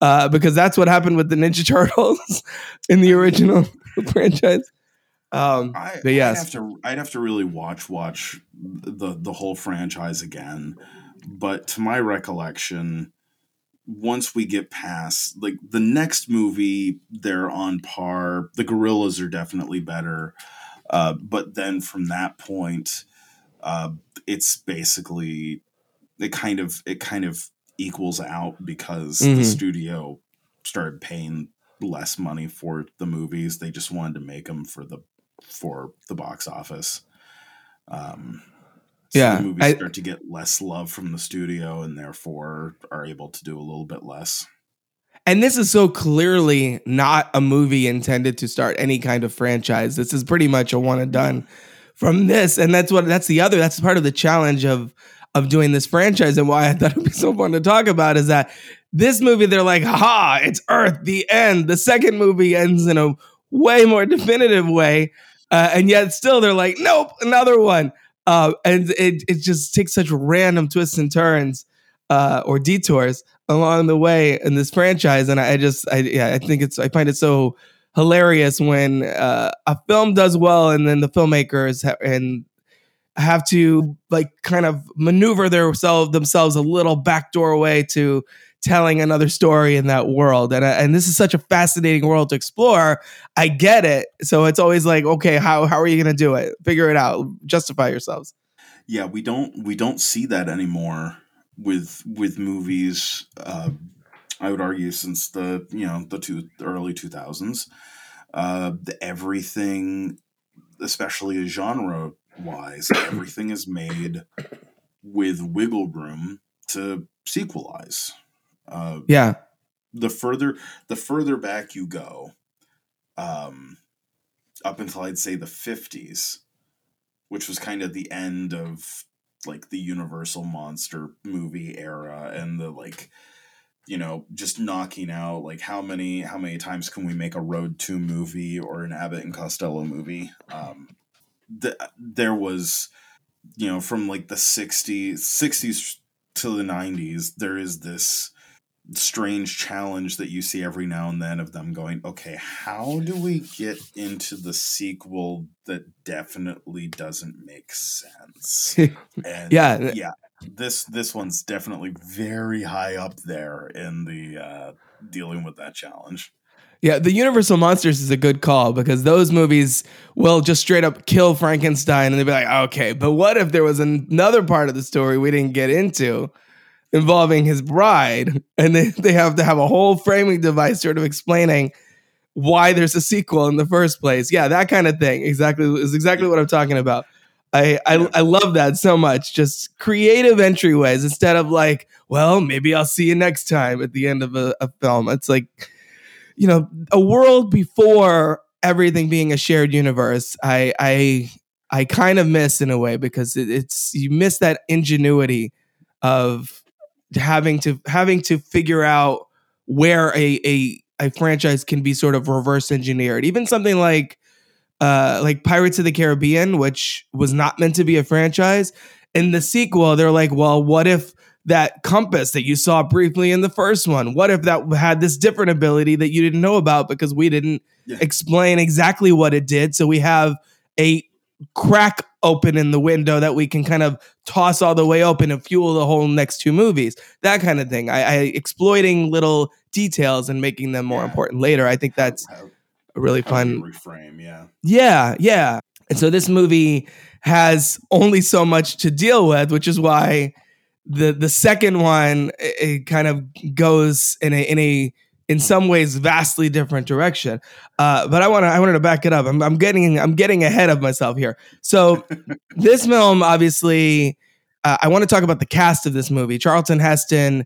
[SPEAKER 2] Uh, because that's what happened with the Ninja Turtles in the original franchise. Um,
[SPEAKER 5] I,
[SPEAKER 2] But yes.
[SPEAKER 5] I'd have to I'd have to really watch watch the the whole franchise again. But to my recollection, once we get past like the next movie, they're on par. The gorillas are definitely better. Uh, but then from that point, uh, it's basically it kind of it kind of equals out because the
[SPEAKER 2] Mhm.
[SPEAKER 5] studio started paying less money for the movies. They just wanted to make them for the for the box office. Um, so
[SPEAKER 2] Yeah,
[SPEAKER 5] the movies
[SPEAKER 2] I-
[SPEAKER 5] start to get less love from the studio, and therefore are able to do a little bit less.
[SPEAKER 2] And this is so clearly not a movie intended to start any kind of franchise. This is pretty much a one and done from this. And that's what that's the other that's part of the challenge of of doing this franchise and why I thought it'd be so fun to talk about is that this movie they're like, ha, it's Earth, the end. The second movie ends in a way more definitive way. Uh, and yet still they're like, nope, another one. Uh, and it it just takes such random twists and turns uh, or detours along the way in this franchise. And i, I just i yeah i think it's i find it so hilarious when uh, a film does well and then the filmmakers ha- and have to like kind of maneuver themselves themselves a little backdoor way to telling another story in that world. And I- and this is such a fascinating world to explore. I get it. So it's always like okay how how are you going to do it? Figure it out. Justify yourselves.
[SPEAKER 5] Yeah, we don't we don't see that anymore with with movies. Uh, I would argue since the you know the two early two thousands, uh, the everything, especially genre wise, everything is made with wiggle room to sequelize. Uh,
[SPEAKER 2] yeah.
[SPEAKER 5] the further the further back you go, um, up until I'd say the fifties, which was kind of the end of like the Universal monster movie era and the like you know just knocking out like how many how many times can we make a road 2 movie or an abbott and costello movie? Um the, there was you know from like the 60s 60s to the 90s there is this strange challenge that you see every now and then of them going, okay, how do we get into the sequel that definitely doesn't make sense? And
[SPEAKER 2] Yeah.
[SPEAKER 5] yeah, this this one's definitely very high up there in the uh, dealing with that challenge.
[SPEAKER 2] Yeah, the Universal Monsters is a good call because those movies will just straight up kill Frankenstein and they'll be like, okay, but what if there was another part of the story we didn't get into involving his bride? And they, they have to have a whole framing device sort of explaining why there's a sequel in the first place. Yeah, that kind of thing. Exactly is exactly what I'm talking about. I, I I love that so much. Just creative entryways instead of like, well, maybe I'll see you next time at the end of a, a film. It's like you know a world before everything being a shared universe i i i kind of miss in a way because it, it's you miss that ingenuity of having to having to figure out where a a a franchise can be sort of reverse engineered even something like uh like pirates of the caribbean which was not meant to be a franchise in the sequel they're like well what if that compass that you saw briefly in the first one? What if that had this different ability that you didn't know about because we didn't
[SPEAKER 5] Yeah.
[SPEAKER 2] explain exactly what it did? So we have a crack open in the window that we can kind of toss all the way open and fuel the whole next two movies. That kind of thing. I, I exploiting little details and making them more
[SPEAKER 5] Yeah.
[SPEAKER 2] important later. I think that's a really
[SPEAKER 5] how do you
[SPEAKER 2] fun
[SPEAKER 5] reframe, yeah.
[SPEAKER 2] yeah, yeah. And so this movie has only so much to deal with, which is why the the second one it, it kind of goes in a in a in some ways vastly different direction. Uh, but I want to I wanted to back it up. I'm, I'm getting I'm getting ahead of myself here. So this film, obviously, uh, I want to talk about the cast of this movie. Charlton Heston.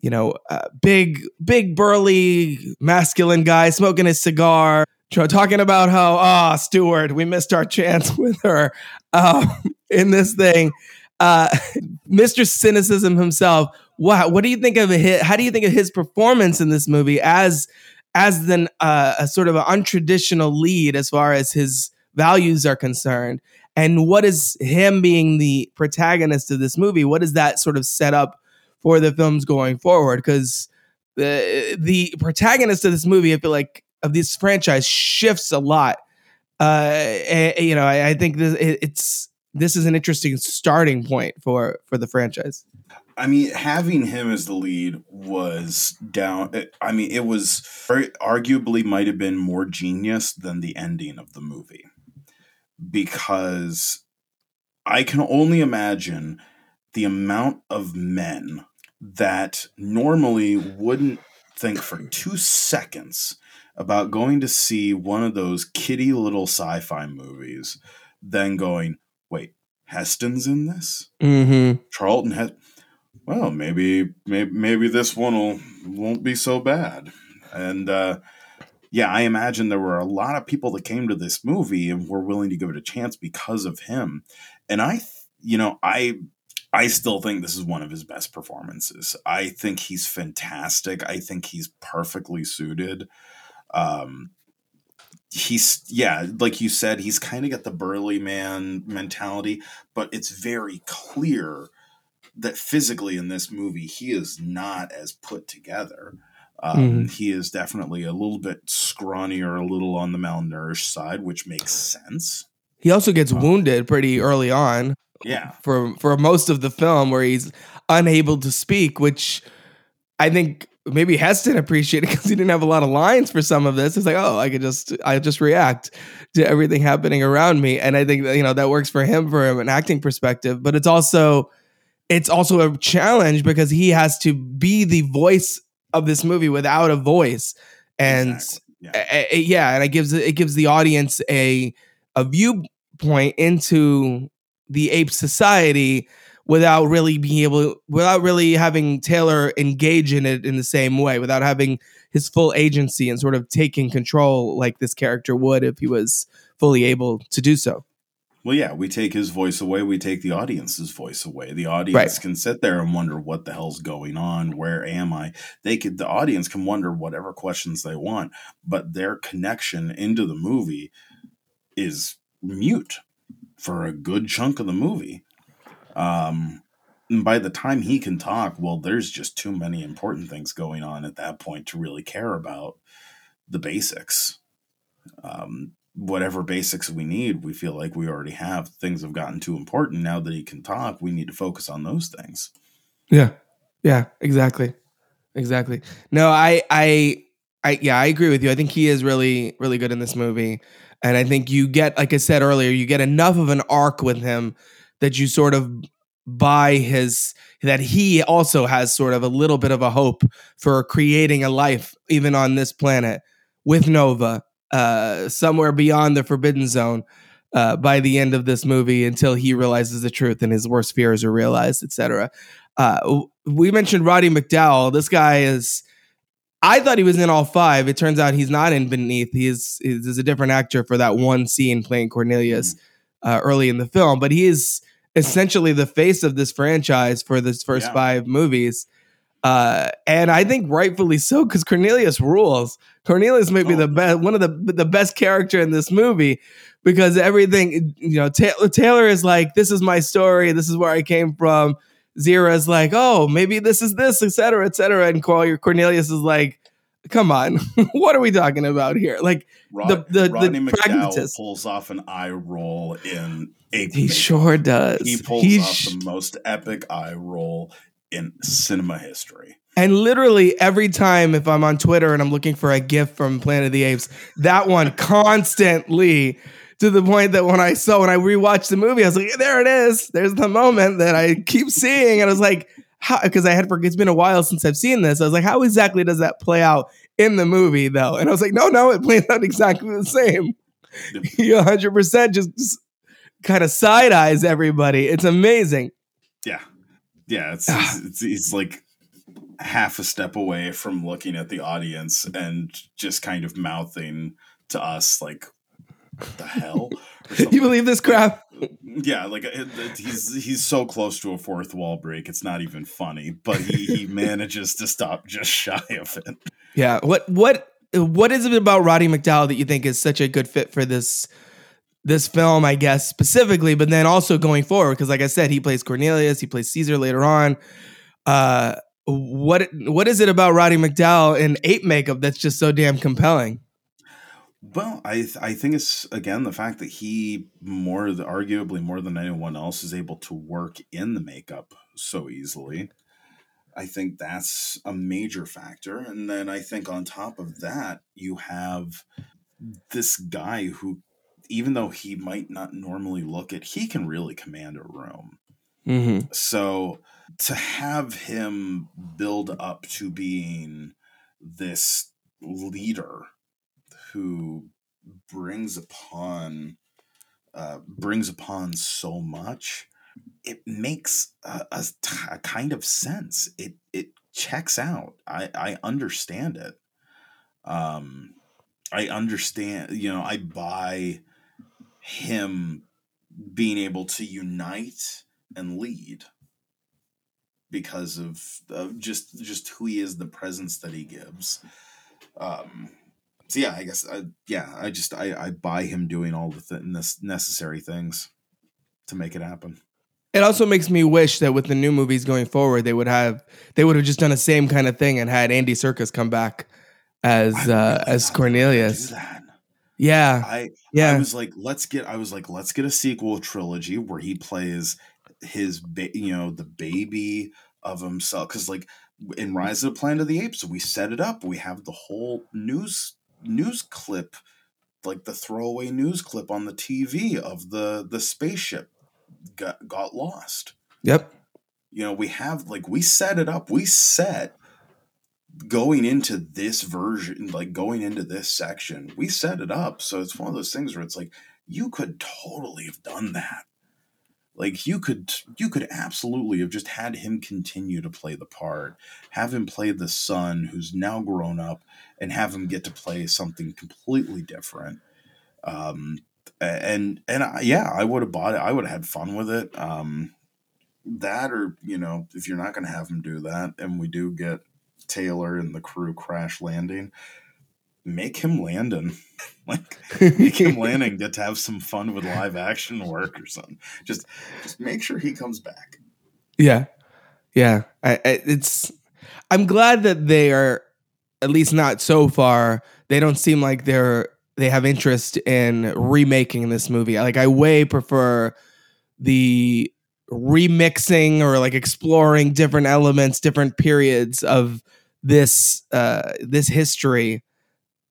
[SPEAKER 2] you know, uh, big, big, burly, masculine guy smoking his cigar, talking about how, ah, oh, Stewart, we missed our chance with her um, in this thing. Uh, Mr. Cynicism himself. What what do you think of his? How do you think of his performance in this movie as as then uh, a sort of an untraditional lead as far as his values are concerned? And what is him being the protagonist of this movie? What does that sort of set up for the films going forward because the the protagonist of this movie, I feel like of this franchise shifts a lot. Uh, and, you know, I, I think this, it, it's this is an interesting starting point for for the franchise.
[SPEAKER 5] I mean, having him as the lead was down. I mean, it was er, arguably might have been more genius than the ending of the movie because I can only imagine the amount of men that normally wouldn't think for two seconds about going to see one of those kitty little sci-fi movies, then going, "Wait, Heston's in this?
[SPEAKER 2] Mm-hmm.
[SPEAKER 5] Charlton Heston? Well, maybe, maybe, maybe this one will won't be so bad." And uh, yeah, I imagine there were a lot of people that came to this movie and were willing to give it a chance because of him. And I, you know, I I still think this is one of his best performances. I think he's fantastic. I think he's perfectly suited. Um, he's yeah, like you said, he's kind of got the burly man mentality, but it's very clear that physically in this movie he is not as put together. Um, mm. He is definitely a little bit scrawnier, a little on the malnourished side, which makes sense.
[SPEAKER 2] He also gets um, wounded pretty early on
[SPEAKER 5] yeah
[SPEAKER 2] for for most of the film where he's unable to speak which i think maybe heston appreciated because he didn't have a lot of lines for some of this it's like oh i could just i just react to everything happening around me and i think that, you know that works for him from an acting perspective but it's also it's also a challenge because he has to be the voice of this movie without a voice and exactly. yeah. yeah and it gives it gives the audience a a viewpoint into the ape society without really being able without really having Taylor engage in it in the same way without having his full agency and sort of taking control like this character would if he was fully able to do so.
[SPEAKER 5] Well, yeah, we take his voice away, we take the audience's voice away. The audience right. can sit there and wonder what the hell's going on, where am I? They could the audience can wonder whatever questions they want, but their connection into the movie is mute for a good chunk of the movie. Um, and by the time he can talk, well, there's just too many important things going on at that point to really care about the basics. Um, whatever basics we need, we feel like we already have. Things have gotten too important now that he can talk. We need to focus on those things.
[SPEAKER 2] Yeah, yeah, exactly, exactly. No, I, I, I, yeah, I agree with you. I think he is really, really good in this movie. And I think you get, like I said earlier, you get enough of an arc with him that you sort of buy his that he also has sort of a little bit of a hope for creating a life even on this planet with Nova uh, somewhere beyond the forbidden zone uh, by the end of this movie until he realizes the truth and his worst fears are realized, etc. Uh, we mentioned Roddy McDowall. This guy is I thought he was in all five. It turns out he's not in Beneath. He is, is a different actor for that one scene playing Cornelius mm-hmm. uh, early in the film. But he is essentially the face of this franchise for this first yeah. five movies. Uh, and I think rightfully so because Cornelius rules. Cornelius may be oh. the best, one of the the best character in this movie because everything you know. Taylor, Taylor is like, "This is my story. This is where I came from." Zira is like, oh, maybe this is this, etc., cetera, et cetera. And Cornelius is like, come on, what are we talking about here? Like Rod, the the, Rodney the pragmatist
[SPEAKER 5] pulls off an eye roll in a.
[SPEAKER 2] He sure does.
[SPEAKER 5] He pulls off the most epic eye roll in cinema history.
[SPEAKER 2] And literally every time, if I'm on Twitter and I'm looking for a gift from Planet of the Apes, that one constantly to the point that when I saw when I rewatched the movie, I was like, there it is. There's the moment that I keep seeing. And I was like, because I had for it's been a while since I've seen this. I was like, how exactly does that play out in the movie though? And I was like, no, no, it plays out exactly the same. He 100 percent just, kind of side eyes everybody. It's amazing.
[SPEAKER 5] Yeah, yeah. It's, ah. it's, it's, it's like half a step away from looking at the audience and just kind of mouthing to us like "What the hell
[SPEAKER 2] you believe this crap?
[SPEAKER 5] yeah, like it, it- he's he's so close to a fourth wall break. It's not even funny, but he he manages to stop just shy of it.
[SPEAKER 2] Yeah. What what what is it about Roddy McDowall that you think is such a good fit for this this film, I guess, specifically, but then also going forward? Because like I said, he plays Cornelius, he plays Caesar later on. Uh what what is it about Roddy McDowall in ape makeup that's just so damn compelling?
[SPEAKER 5] Well, I th- I think it's again the fact that he more arguably more than anyone else is able to work in the makeup so easily. I think that's a major factor, and then I think on top of that you have this guy who, even though he might not normally look it, he can really command a room.
[SPEAKER 2] Mm-hmm.
[SPEAKER 5] So to have him build up to being this leader who brings upon uh, brings upon so much, it makes a, a kind of sense. It it checks out. I I understand it. Um, I understand. You know, I buy him being able to unite and lead because of, of just just who he is, the presence that he gives. Um, so yeah, I guess I, yeah, I just I, I buy him doing all the th- necessary things to make it happen.
[SPEAKER 2] It also makes me wish that with the new movies going forward, they would have they would have just done the same kind of thing and had Andy Serkis come back as
[SPEAKER 5] I
[SPEAKER 2] uh, as
[SPEAKER 5] thought they were gonna
[SPEAKER 2] Cornelius. Yeah,
[SPEAKER 5] I
[SPEAKER 2] yeah.
[SPEAKER 5] I was like, let's get. I was like, let's get a sequel trilogy where he plays his, ba- you know, the baby of himself. Because like in Rise of the Planet of the Apes, we set it up. We have the whole news news clip, like the throwaway news clip on the TV of the the spaceship got got lost.
[SPEAKER 2] Yep.
[SPEAKER 5] You know, we have like we set it up. We set going into this version, like going into this section, we set it up. So it's one of those things where it's like you could totally have done that. Like you could you could absolutely have just had him continue to play the part, have him play the son who's now grown up, and have him get to play something completely different. Um, and and I, yeah, I would have bought it. I would have had fun with it. Um, that or you know, if you're not going to have him do that, and we do get Taylor and the crew crash landing, make him Landon. like make him landing get to have some fun with live action work or something. Just just make sure he comes back.
[SPEAKER 2] Yeah, yeah. I, I, it's. I'm glad that they are, at least not so far. They don't seem like they're they have interest in remaking this movie. Like I way prefer the remixing or like exploring different elements, different periods of this uh this history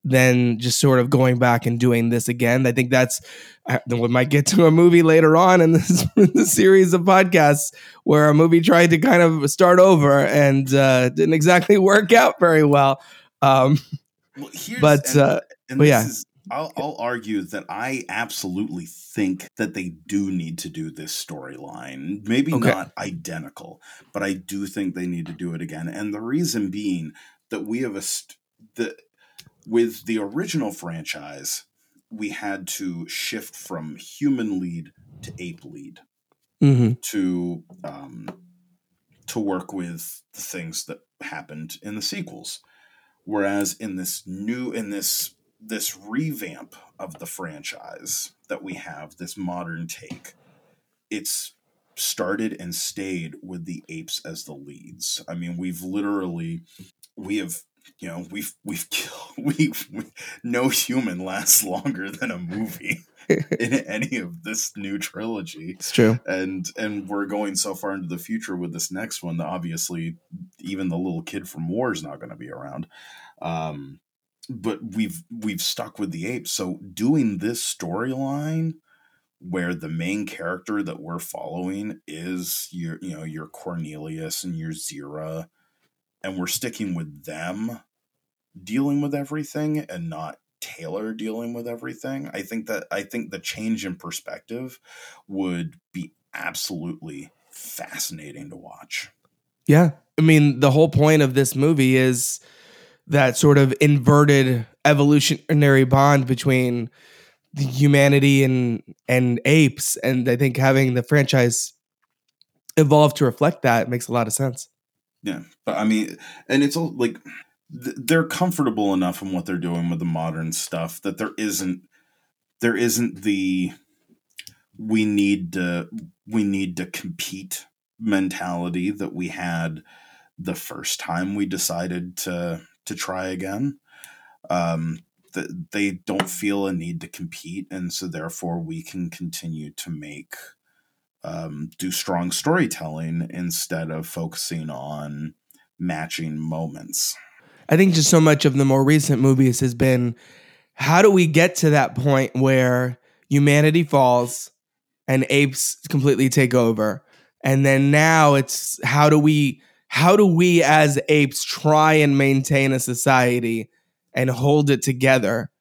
[SPEAKER 2] than just sort of going back and doing this again. I think that's I- we might get to a movie later on in this, this series of podcasts where a movie tried to kind of start over and uh, didn't exactly work out very well. Um,
[SPEAKER 5] Well, here's,
[SPEAKER 2] But,
[SPEAKER 5] and,
[SPEAKER 2] uh,
[SPEAKER 5] and
[SPEAKER 2] but yeah.
[SPEAKER 5] is, I'll, I'll argue that I absolutely think that they do need to do this storyline. Maybe
[SPEAKER 2] Okay.
[SPEAKER 5] not identical, but I do think they need to do it again. And the reason being that we have a st- the with the original franchise, we had to shift from human lead to ape lead
[SPEAKER 2] mhm.
[SPEAKER 5] to um, to work with the things that happened in the sequels. Whereas in this new in this this revamp of the franchise that we have, this modern take, it's started and stayed with the apes as the leads. I mean, we've literally we have you know we've we've killed we've we, no human lasts longer than a movie in any of this new trilogy.
[SPEAKER 2] It's true.
[SPEAKER 5] and and we're going so far into the future with this next one that obviously even the little kid from war is not going to be around. Um but we've we've stuck with the apes. So doing this storyline where the main character that we're following is your you know your cornelius and your zira and we're sticking with them dealing with everything and not Taylor dealing with everything. I think that I think the change in perspective would be absolutely fascinating to watch.
[SPEAKER 2] Yeah, I mean, the whole point of this movie is that sort of inverted evolutionary bond between humanity and and apes, and I think having the franchise evolve to reflect that makes a lot of sense.
[SPEAKER 5] Yeah, but I mean, and it's all like th- they're comfortable enough in what they're doing with the modern stuff that there isn't there isn't the we need to we need to compete mentality that we had the first time we decided to to try again. Um, that they don't feel a need to compete, and so therefore we can continue to make um, do strong storytelling instead of focusing on matching moments.
[SPEAKER 2] I think just so much of the more recent movies has been how do we get to that point where humanity falls and apes completely take over? And then now it's how do we how do we as apes try and maintain a society and hold it together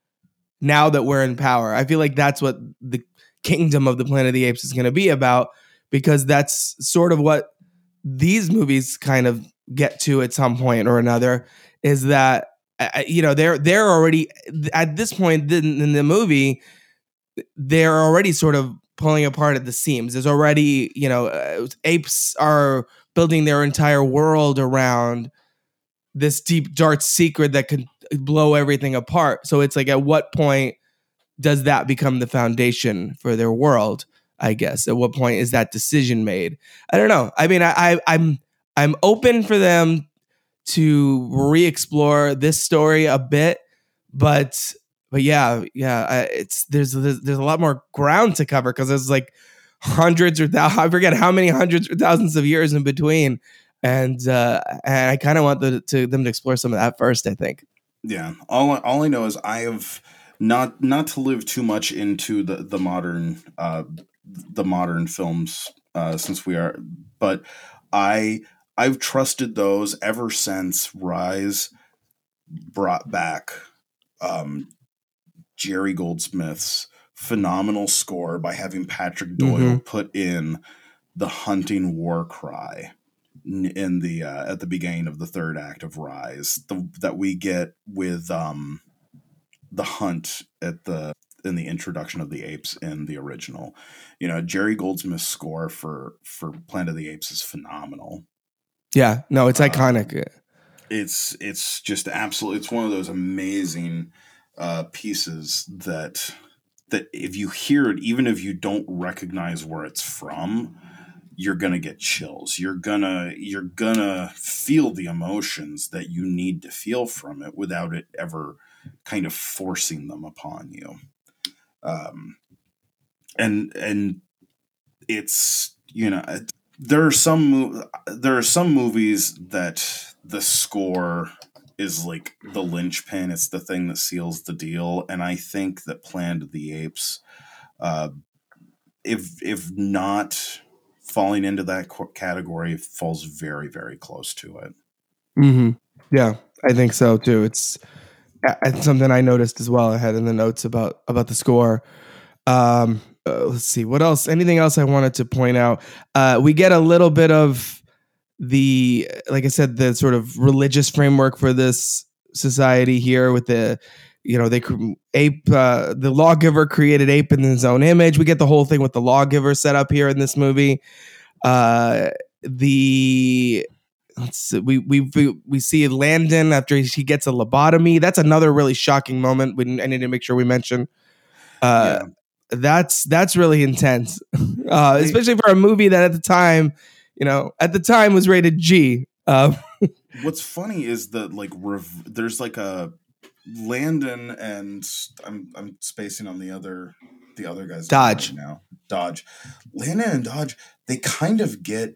[SPEAKER 2] now that we're in power? I feel like that's what the kingdom of the planet of the apes is going to be about because that's sort of what these movies kind of get to at some point or another is that uh, you know they're they're already at this point in, in the movie they're already sort of pulling apart at the seams. There's already you know uh, apes are building their entire world around this deep dark secret that could blow everything apart. So it's like at what point does that become the foundation for their world i guess? At what point is that decision made? I don't know. I mean i, I i'm i'm open for them to re-explore this story a bit but but yeah yeah I, it's there's, there's there's a lot more ground to cover because there's like hundreds or thousands i forget how many hundreds or thousands of years in between and uh and i kind of want the, to them to explore some of that first i think.
[SPEAKER 5] Yeah, all all I know is I have not not to live too much into the the modern uh, the modern films uh, since we are, but I I've trusted those ever since Rise brought back um, Jerry Goldsmith's phenomenal score by having Patrick Doyle put in the hunting war cry in the uh, at the beginning of the third act of Rise the, that we get with um, the hunt at the in the introduction of the apes in the original. You know, Jerry Goldsmith's score for for Planet of the Apes is phenomenal.
[SPEAKER 2] yeah no it's
[SPEAKER 5] Uh,
[SPEAKER 2] iconic
[SPEAKER 5] It's it's just absolutely it's one of those amazing uh, pieces that that if you hear it, even if you don't recognize where it's from, you're gonna get chills. You're gonna you're gonna feel the emotions that you need to feel from it without it ever kind of forcing them upon you. Um, and and it's you know there are some there are some movies that the score is like the linchpin. It's the thing that seals the deal, and I think that Planet of the Apes, uh, if if not falling into that category, falls very very close to it.
[SPEAKER 2] hmm Yeah, I think so too. It's, it's something I noticed as well. I had in the notes about about the score. Um, uh, let's see what else. Anything else I wanted to point out? Uh, we get a little bit of the, like I said, the sort of religious framework for this society here with the. You know, they ape. Uh, the lawgiver created ape in his own image. We get the whole thing with the lawgiver set up here in this movie. Uh, the let's see, we we we we see Landon after he, gets a lobotomy. That's another really shocking moment. We I need to make sure we mention. Uh, That's that's really intense, uh, especially for a movie that at the time, you know, at the time was rated G. Uh,
[SPEAKER 5] What's funny is that like rev- there's like a Landon and I'm I'm spacing on the other the other guys
[SPEAKER 2] Dodge.
[SPEAKER 5] now. Dodge, Landon and Dodge, they kind of get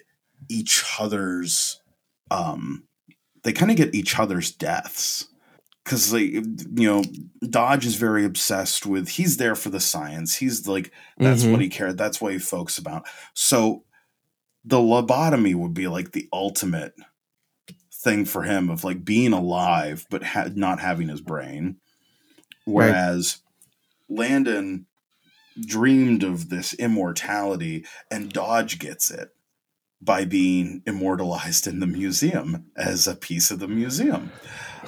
[SPEAKER 5] each other's um they kind of get each other's deaths. Because like you know dodge is very obsessed with he's there for the science. He's like that's
[SPEAKER 2] Mhm.
[SPEAKER 5] what he cared that's what he focused about. So the lobotomy would be like the ultimate thing for him of like being alive but ha- not having his brain. Whereas landon dreamed of this immortality and dodge gets it by being immortalized in the museum as a piece of the museum.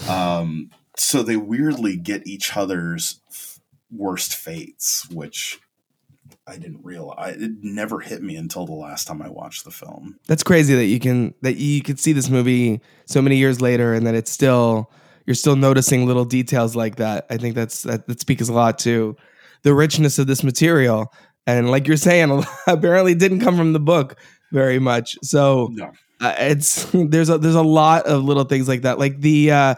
[SPEAKER 5] Um, so they weirdly get each other's worst fates, which I didn't realize. It never hit me until the last time I watched the film.
[SPEAKER 2] That's crazy that you can that you could see this movie so many years later and that it's still you're still noticing little details like that. I think that's that, that speaks a lot to the richness of this material. And like you're saying, apparently didn't come from the book very much. So
[SPEAKER 5] No.
[SPEAKER 2] uh, it's there's a there's a lot of little things like that. Like the uh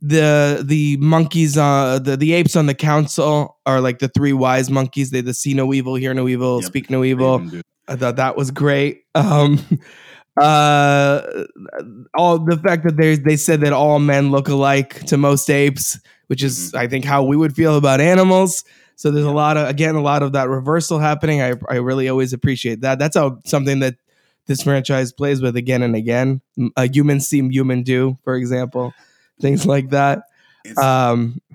[SPEAKER 2] the the monkeys uh the, the apes on the council are like the three wise monkeys. They the see no evil, hear no evil,
[SPEAKER 5] Yep.
[SPEAKER 2] speak no evil.
[SPEAKER 5] Raven.
[SPEAKER 2] I thought that was great. Um, uh, all the fact that they they said that all men look alike to most apes, which is
[SPEAKER 5] Mm-hmm.
[SPEAKER 2] I think how we would feel about animals. So there's a lot of again a lot of that reversal happening. I I really always appreciate that. That's how something that this franchise plays with again and again. M- A human seem human do, for example, things like that. Um,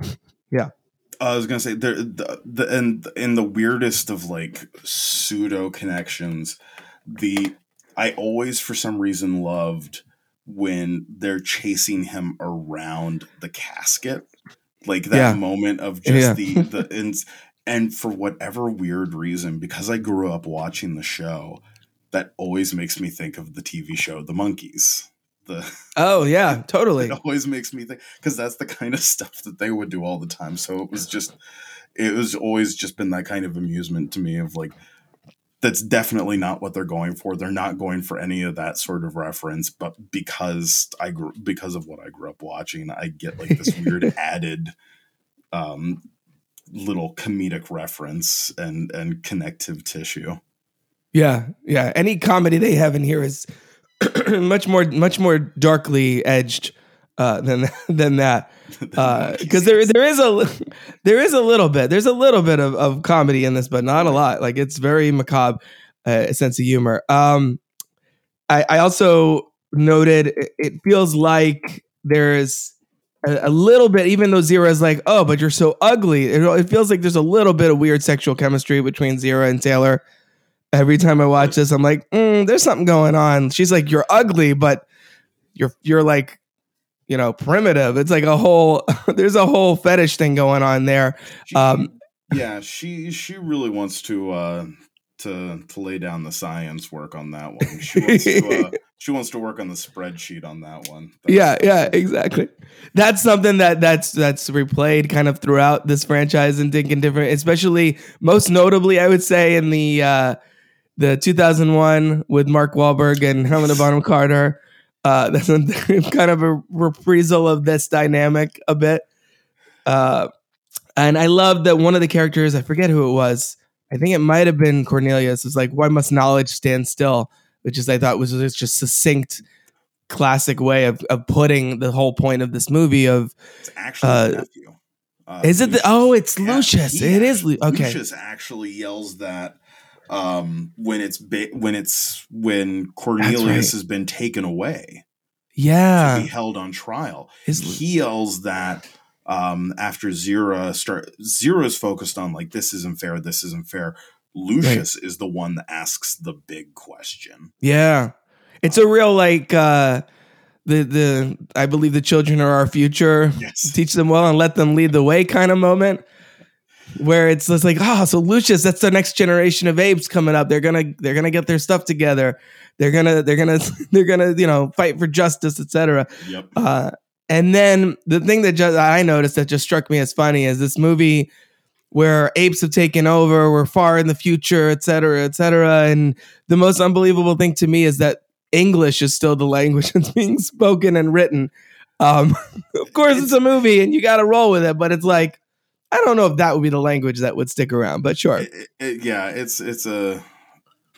[SPEAKER 5] I was gonna say there the, the and in the weirdest of like pseudo connections, the I always for some reason loved when they're chasing him around the casket, like that
[SPEAKER 2] Yeah.
[SPEAKER 5] moment of just
[SPEAKER 2] Yeah.
[SPEAKER 5] the the and, and for whatever weird reason, because I grew up watching the show, that always makes me think of the TV show The Monkees. The
[SPEAKER 2] oh yeah, totally.
[SPEAKER 5] it always makes me think because that's the kind of stuff that they would do all the time. So it was just, it was always just been that kind of amusement to me of like, that's definitely not what they're going for. They're not going for any of that sort of reference, but because I grew because of what I grew up watching, I get like this weird added um little comedic reference and and connective tissue.
[SPEAKER 2] Yeah, yeah. Any comedy they have in here is much more much more darkly edged uh, than than that. Because there there is a there is a little bit there's a little bit of, of comedy in this, but not a lot. Like it's very macabre uh, sense of humor. Um, I, I also noted it, feels like there's a, little bit, even though Zira is like, oh, but you're so ugly. It, feels like there's a little bit of weird sexual chemistry between Zira and Taylor. Every time I watch this, I'm like, mm, there's something going on. She's like, you're ugly, but you're you're like, you know, primitive. It's like a whole there's a whole fetish thing going on there.
[SPEAKER 5] She,
[SPEAKER 2] Um,
[SPEAKER 5] yeah, she she really wants to uh to to lay down the science work on that one. She wants to uh, she wants to work on the spreadsheet on that one.
[SPEAKER 2] yeah, yeah, exactly. That's something that that's that's replayed kind of throughout this franchise and thinking different, especially most notably, I would say in the uh the 2001 with Mark Wahlberg and Helena Bonham Carter. Uh, that's kind of a reprisal of this dynamic a bit. Uh, and I love that one of the characters, I forget who it was. I think it might have been Cornelius. Is like, why must knowledge stand still? Which is I thought was just just succinct, classic way of of putting the whole point of this movie. Of
[SPEAKER 5] It's actually
[SPEAKER 2] Uh,
[SPEAKER 5] nephew. Uh,
[SPEAKER 2] is it the? Oh, it's
[SPEAKER 5] yeah,
[SPEAKER 2] Lucius. It is. Lu- okay.
[SPEAKER 5] Lucius actually yells that um when it's ba- when it's when Cornelius
[SPEAKER 2] right.
[SPEAKER 5] has been taken away
[SPEAKER 2] Yeah, to
[SPEAKER 5] be held on trial.
[SPEAKER 2] His,
[SPEAKER 5] he yells that um, after Zira start Zira's focused on like this isn't fair, this isn't fair. Lucius is the one that asks the big question.
[SPEAKER 2] Yeah. It's a real like uh the the I believe the children are our future.
[SPEAKER 5] Yes.
[SPEAKER 2] Teach them well and let them lead the way kind of moment. Where it's just like, oh, so Lucius, that's the next generation of apes coming up. They're gonna they're gonna get their stuff together. They're gonna they're gonna they're gonna you know fight for justice, etc.
[SPEAKER 5] Yep.
[SPEAKER 2] Uh, and then the thing that just, I noticed that just struck me as funny is this movie where apes have taken over, we're far in the future, etc., cetera, et cetera. And the most unbelievable thing to me is that English is still the language that's being spoken and written. Um, of course, it's, a movie and you got to roll with it, but it's like, I don't know if that would be the language that would stick around, but sure.
[SPEAKER 5] It- it- yeah, it's it's a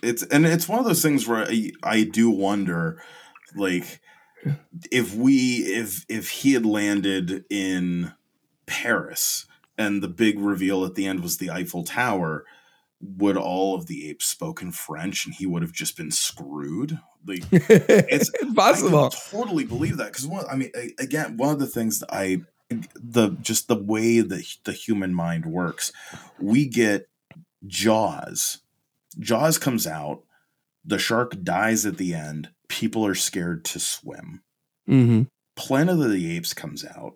[SPEAKER 5] it's and it's one of those things where I, I do wonder like if we if if he had landed in Paris and the big reveal at the end was the Eiffel Tower, would all of the apes spoken French and he would have just been screwed? Like
[SPEAKER 2] it's possible.
[SPEAKER 5] I totally believe that because one, I mean, again, one of the things that I, the just the way that the human mind works, we get Jaws. Jaws comes out, the shark dies at the end. People are scared to swim.
[SPEAKER 2] Mm-hmm.
[SPEAKER 5] Planet of the Apes comes out.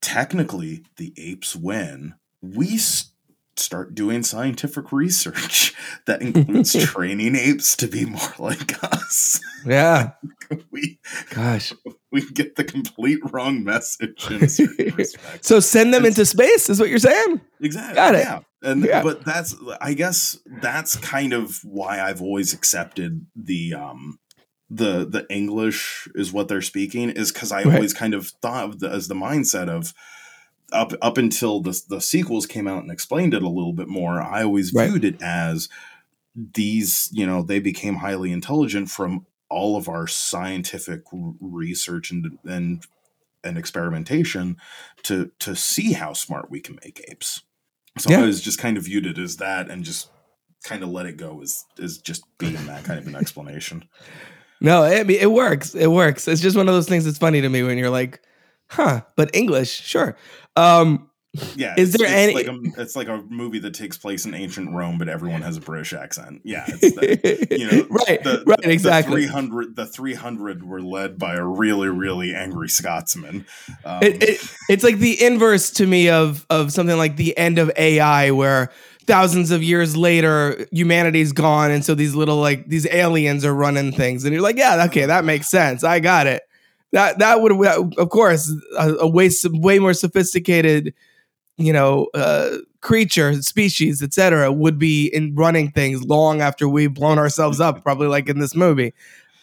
[SPEAKER 5] Technically, the apes win. We s- start doing scientific research that includes training apes to be more like us.
[SPEAKER 2] Yeah.
[SPEAKER 5] we
[SPEAKER 2] Gosh.
[SPEAKER 5] We get the complete wrong message in.
[SPEAKER 2] So send them
[SPEAKER 5] It's-
[SPEAKER 2] into space, is what you're saying?
[SPEAKER 5] Exactly.
[SPEAKER 2] Got it.
[SPEAKER 5] Yeah. And
[SPEAKER 2] Yeah.
[SPEAKER 5] but that's I guess that's kind of why I've always accepted the um the the English is what they're speaking is because I
[SPEAKER 2] Right.
[SPEAKER 5] always kind of thought of the, as the mindset of up up until the the sequels came out and explained it a little bit more. I always
[SPEAKER 2] Right.
[SPEAKER 5] viewed it as these you know they became highly intelligent from all of our scientific research and and and experimentation to to see how smart we can make apes. So
[SPEAKER 2] Yeah.
[SPEAKER 5] I was just kind of viewed it as that and just kind of let it go as as just being that kind of an explanation.
[SPEAKER 2] No, I mean it works. It works. It's just one of those things that's funny to me when you're like, huh, but English, sure. Um
[SPEAKER 5] Yeah.
[SPEAKER 2] Is there
[SPEAKER 5] it's
[SPEAKER 2] any-
[SPEAKER 5] like a, it's like a movie that takes place in ancient Rome, but everyone has a British accent. Yeah. It's the, you know,
[SPEAKER 2] right,
[SPEAKER 5] the,
[SPEAKER 2] right,
[SPEAKER 5] the
[SPEAKER 2] exactly.
[SPEAKER 5] 300 the 300 were led by a really really angry Scotsman. Um,
[SPEAKER 2] it, it, it's like the inverse to me of of something like the end of AI, where thousands of years later humanity's gone, and so these little like these aliens are running things, and you're like, yeah, okay, that makes sense. I got it. That that would of course a, a way way more sophisticated, you know, uh, creature, species, etc., would be in running things long after we've blown ourselves up, probably like in this movie.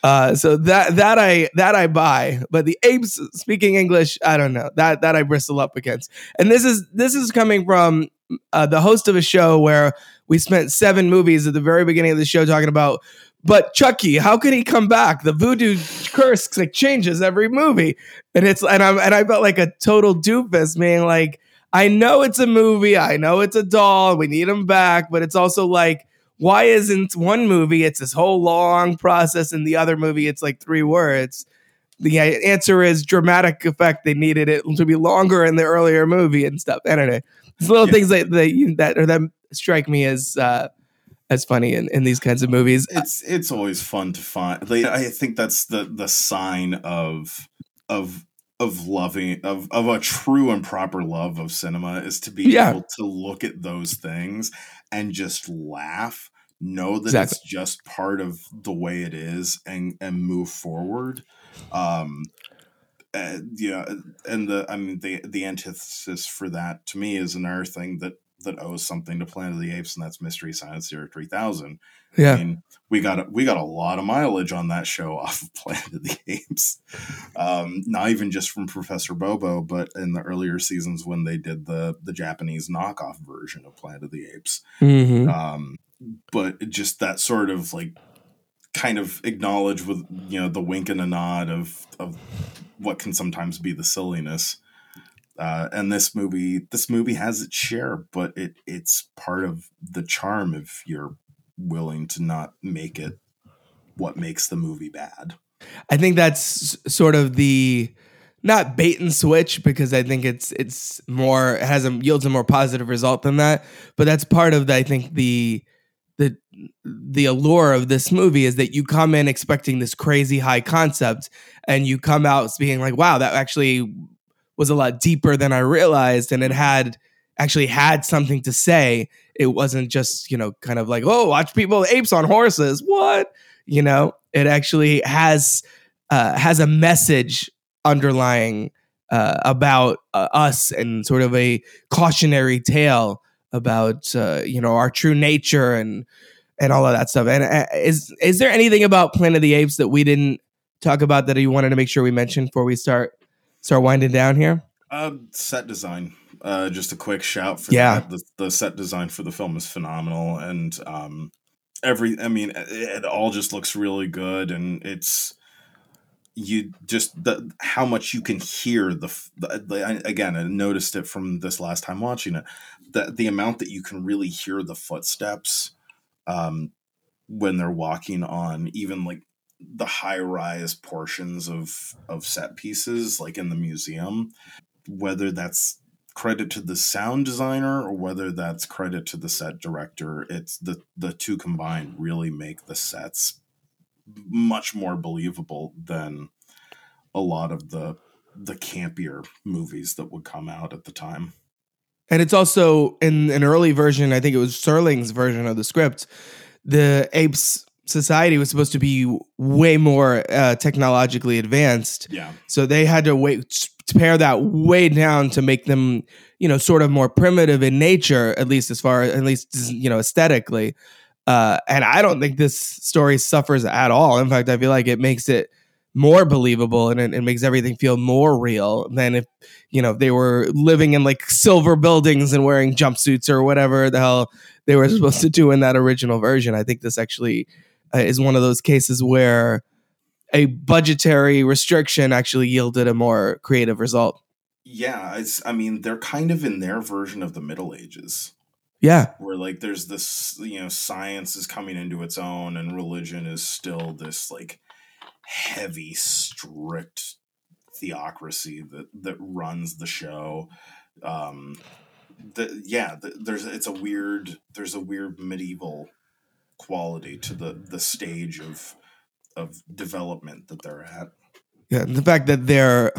[SPEAKER 2] Uh, so that that I that I buy, but the apes speaking English, I don't know that that I bristle up against. And this is this is coming from uh, the host of a show where we spent seven movies at the very beginning of the show talking about. But Chucky, how can he come back? The voodoo curse like changes every movie, and it's and I'm and I felt like a total doofus, being like, I know it's a movie, I know it's a doll, we need him back, but it's also like why isn't one movie it's this whole long process and the other movie it's like three words the answer is dramatic effect they needed it to be longer in the earlier movie and stuff anyway it's little
[SPEAKER 5] Yeah.
[SPEAKER 2] things that that, you- that or that strike me as uh as funny in, in these kinds of movies
[SPEAKER 5] it's it's always fun to find. Like, I think that's the the sign of of of loving of of a true and proper love of cinema is to be
[SPEAKER 2] yeah.
[SPEAKER 5] able to look at those things and just laugh know that
[SPEAKER 2] exactly.
[SPEAKER 5] it's just part of the way it is and and move forward um and, yeah and the i mean the the antithesis for that to me is another thing that that owes something to planet of the apes and that's mystery science theater 3000 yeah. I mean, we got a, we got a lot of mileage on that show off of Planet of the Apes. Um, not even just from Professor Bobo, but in the earlier seasons when they did the the Japanese knockoff version of Planet of the Apes.
[SPEAKER 2] Mm-hmm.
[SPEAKER 5] Um, but just that sort of like kind of acknowledge with you know the wink and a nod of of what can sometimes be the silliness. Uh, and this movie this movie has its share, but it it's part of the charm if you're willing to not make it what makes the movie bad.
[SPEAKER 2] I think that's sort of the not bait and switch because I think it's it's more it has a yields a more positive result than that. But that's part of the I think the the the allure of this movie is that you come in expecting this crazy high concept and you come out being like, wow, that actually was a lot deeper than I realized and it had actually had something to say. It wasn't just, you know, kind of like, oh, watch people apes on horses. What? You know, it actually has uh, has a message underlying uh, about uh, us and sort of a cautionary tale about uh, you know our true nature and and all of that stuff. And uh, is is there anything about Planet of the Apes that we didn't talk about that you wanted to make sure we mentioned before we start start winding down here?
[SPEAKER 5] Uh, set design. Uh, just a quick shout for
[SPEAKER 2] Yeah.
[SPEAKER 5] The, the set design for the film is phenomenal, and um, every. I mean, it, it all just looks really good, and it's you just the how much you can hear the, the, the I, again. I noticed it from this last time watching it. The the amount that you can really hear the footsteps, um, when they're walking on even like the high rise portions of of set pieces, like in the museum whether that's credit to the sound designer or whether that's credit to the set director it's the the two combined really make the sets much more believable than a lot of the the campier movies that would come out at the time.
[SPEAKER 2] And it's also in an early version, I think it was Serling's version of the script, the apes society was supposed to be way more uh, technologically advanced.
[SPEAKER 5] Yeah.
[SPEAKER 2] So they had to wait pare that way down to make them, you know, sort of more primitive in nature, at least as far at least you know aesthetically. Uh, and I don't think this story suffers at all. In fact, I feel like it makes it more believable and it, it, makes everything feel more real than if you know they were living in like silver buildings and wearing jumpsuits or whatever the hell they were supposed to do in that original version. I think this actually uh, is one of those cases where a budgetary restriction actually yielded a more creative result.
[SPEAKER 5] Yeah, it's I mean they're kind of in their version of the Middle Ages.
[SPEAKER 2] Yeah.
[SPEAKER 5] Where like there's this, you know, science is coming into its own and religion is still this like heavy, strict theocracy that that runs the show. Um, the yeah, the, there's it's a weird there's a weird medieval quality to the the stage of of development that they're at.
[SPEAKER 2] Yeah, the fact that they're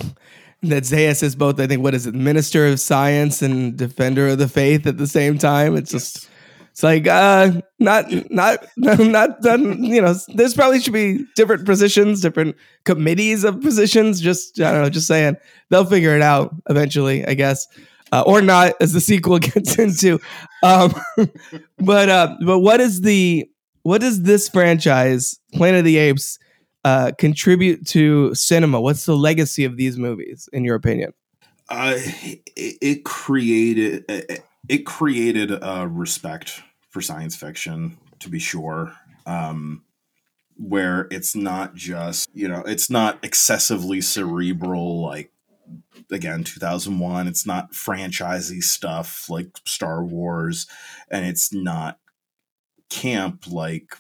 [SPEAKER 2] that Zaius is both, I think, what is it, minister of science and defender of the faith at the same time. It's yes. just it's like uh not not not done you know there's probably should be different positions different committees of positions just i don't know just saying they'll figure it out eventually i guess uh, or not as the sequel gets into um but uh but what is the what does this franchise planet of the apes uh contribute to cinema what's the legacy of these movies in your opinion
[SPEAKER 5] uh it, it created it, it created a respect for science fiction, to be sure. Um, where it's not just you know it's not excessively cerebral like again 2001 it's not franchisey stuff like star wars and it's not camp like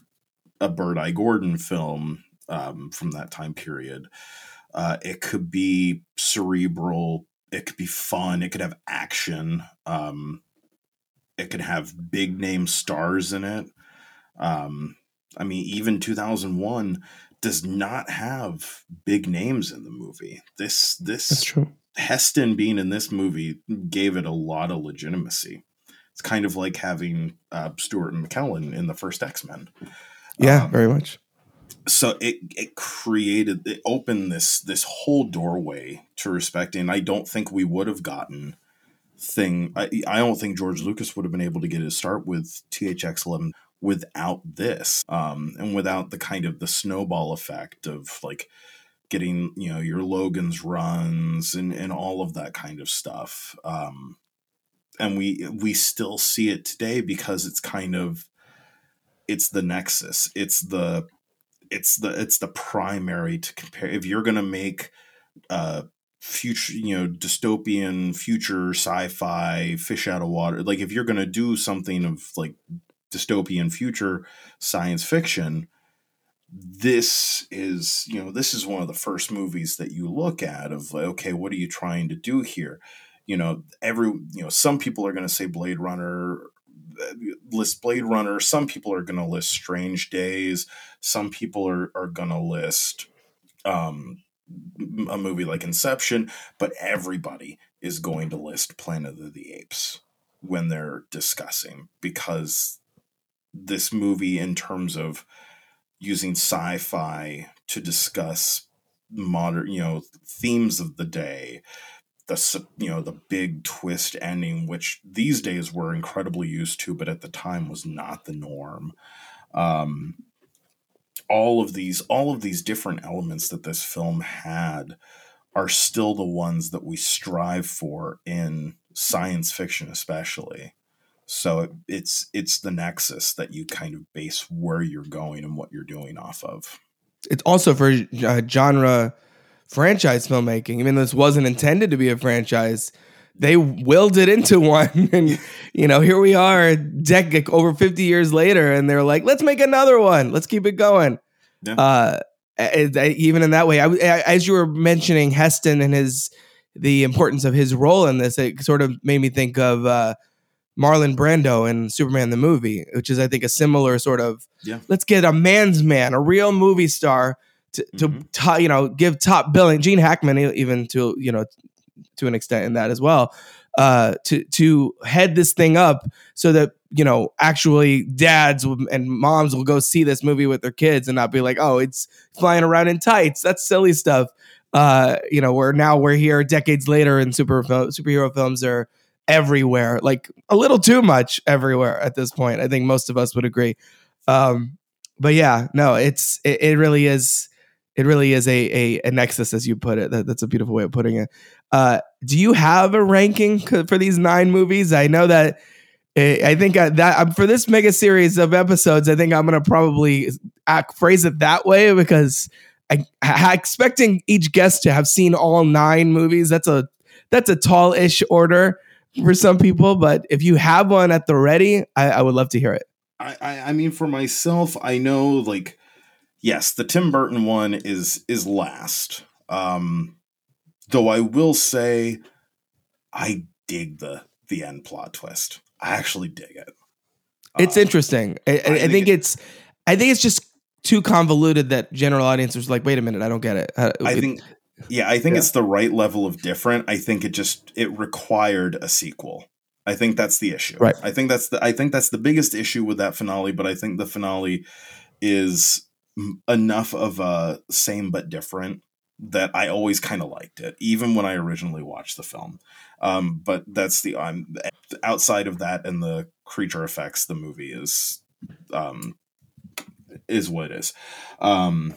[SPEAKER 5] a Bert I. Gordon film um, from that time period uh, it could be cerebral it could be fun it could have action um, it could have big name stars in it. Um, I mean, even 2001 does not have big names in the movie. This this
[SPEAKER 2] That's true.
[SPEAKER 5] Heston being in this movie gave it a lot of legitimacy. It's kind of like having uh, Stewart and McKellen in the first X Men.
[SPEAKER 2] Yeah, um, very much.
[SPEAKER 5] So it it created it opened this this whole doorway to respecting. I don't think we would have gotten thing. I, I don't think George Lucas would have been able to get his start with THX 11 without this um, and without the kind of the snowball effect of like getting you know your Logan's runs and and all of that kind of stuff. Um, and we we still see it today because it's kind of it's the nexus. It's the it's the it's the primary to compare. If you're gonna make uh, future you know dystopian future sci-fi fish out of water like if you're going to do something of like dystopian future science fiction this is you know this is one of the first movies that you look at of like okay what are you trying to do here you know every you know some people are going to say blade runner list blade runner some people are going to list strange days some people are, are going to list um a movie like Inception, but everybody is going to list Planet of the Apes when they're discussing because this movie, in terms of using sci fi to discuss modern, you know, themes of the day, the you know the big twist ending, which these days we're incredibly used to, but at the time was not the norm. Um, all of these all of these different elements that this film had are still the ones that we strive for in science fiction especially so it, it's it's the nexus that you kind of base where you're going and what you're doing off of
[SPEAKER 2] it's also for uh, genre franchise filmmaking even though this wasn't intended to be a franchise they willed it into one and you know here we are dec- over 50 years later and they're like let's make another one let's keep it going yeah. uh even in that way I, as you were mentioning heston and his the importance of his role in this it sort of made me think of uh Marlon Brando in Superman the movie, which is I think a similar sort of
[SPEAKER 5] Yeah.
[SPEAKER 2] let's get a man's man, a real movie star to, to
[SPEAKER 5] Mhm.
[SPEAKER 2] to you know give top billing. Gene Hackman even to you know to an extent in that as well. Uh, to to head this thing up so that you know actually dads and moms will go see this movie with their kids and not be like, oh, it's flying around in tights. That's silly stuff. Uh, you know, where now we're here decades later and super superhero films are everywhere, like a little too much everywhere at this point. I think most of us would agree. Um, but yeah, no, it's it, it really is it really is a, a a nexus as you put it. That, that's a beautiful way of putting it. Uh, do you have a ranking for these nine movies? I know that eh, I think that um, for this mega series of episodes, I think I'm gonna probably act, phrase it that way because I, I expecting each guest to have seen all nine movies. That's a that's a tall-ish order for some people, but if you have one at the ready, I, I would love to hear it.
[SPEAKER 5] I I mean for myself, I know like yes, the Tim Burton one is is last. Um though I will say I dig the the end plot twist. I actually dig it.
[SPEAKER 2] It's
[SPEAKER 5] Um,
[SPEAKER 2] interesting. I, I, I
[SPEAKER 5] think
[SPEAKER 2] think
[SPEAKER 5] it-
[SPEAKER 2] it's I think it's just too convoluted that general audiences are like, wait a minute, I don't get it. Uh,
[SPEAKER 5] I
[SPEAKER 2] it-
[SPEAKER 5] think yeah, I think
[SPEAKER 2] Yeah.
[SPEAKER 5] it's the right level of different. I think it just it required a sequel. I think that's the issue.
[SPEAKER 2] Right.
[SPEAKER 5] I think that's the I think that's the biggest issue with that finale, but I think the finale is enough of a same but different that I always kind of liked it, even when I originally watched the film. Um, but that's the um, outside of that and the creature effects, the movie is um, is what it is. Um,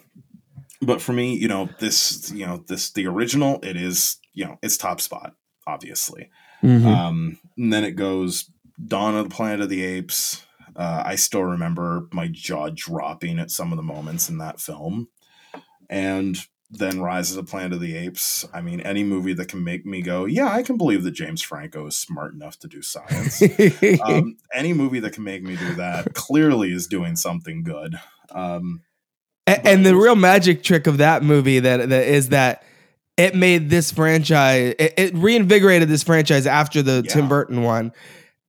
[SPEAKER 5] but for me, you know, this, you know, this the original, it is, you know, it's top spot, obviously.
[SPEAKER 2] Mhm.
[SPEAKER 5] Um, and then it goes Dawn of the Planet of the Apes. Uh, I still remember my jaw dropping at some of the moments in that film. And then Rise of the Planet of the Apes. I mean, any movie that can make me go, yeah, I can believe that James Franco is smart enough to do science. um, any movie that can make me do that clearly is doing something good. Um,
[SPEAKER 2] A- and the real magic trick of that movie that, that is that it made this franchise it, it reinvigorated this franchise after the
[SPEAKER 5] Yeah.
[SPEAKER 2] Tim Burton one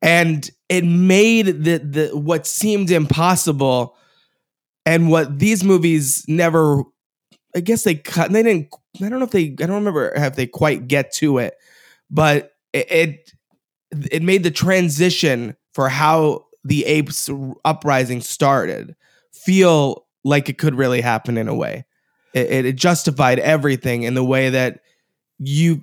[SPEAKER 2] and it made the the what seemed impossible and what these movies never I guess they cut they didn't I don't know if they I don't remember if they quite get to it but it it, made the transition for how the apes uprising started feel like it could really happen in a way. It, it justified everything in the way that you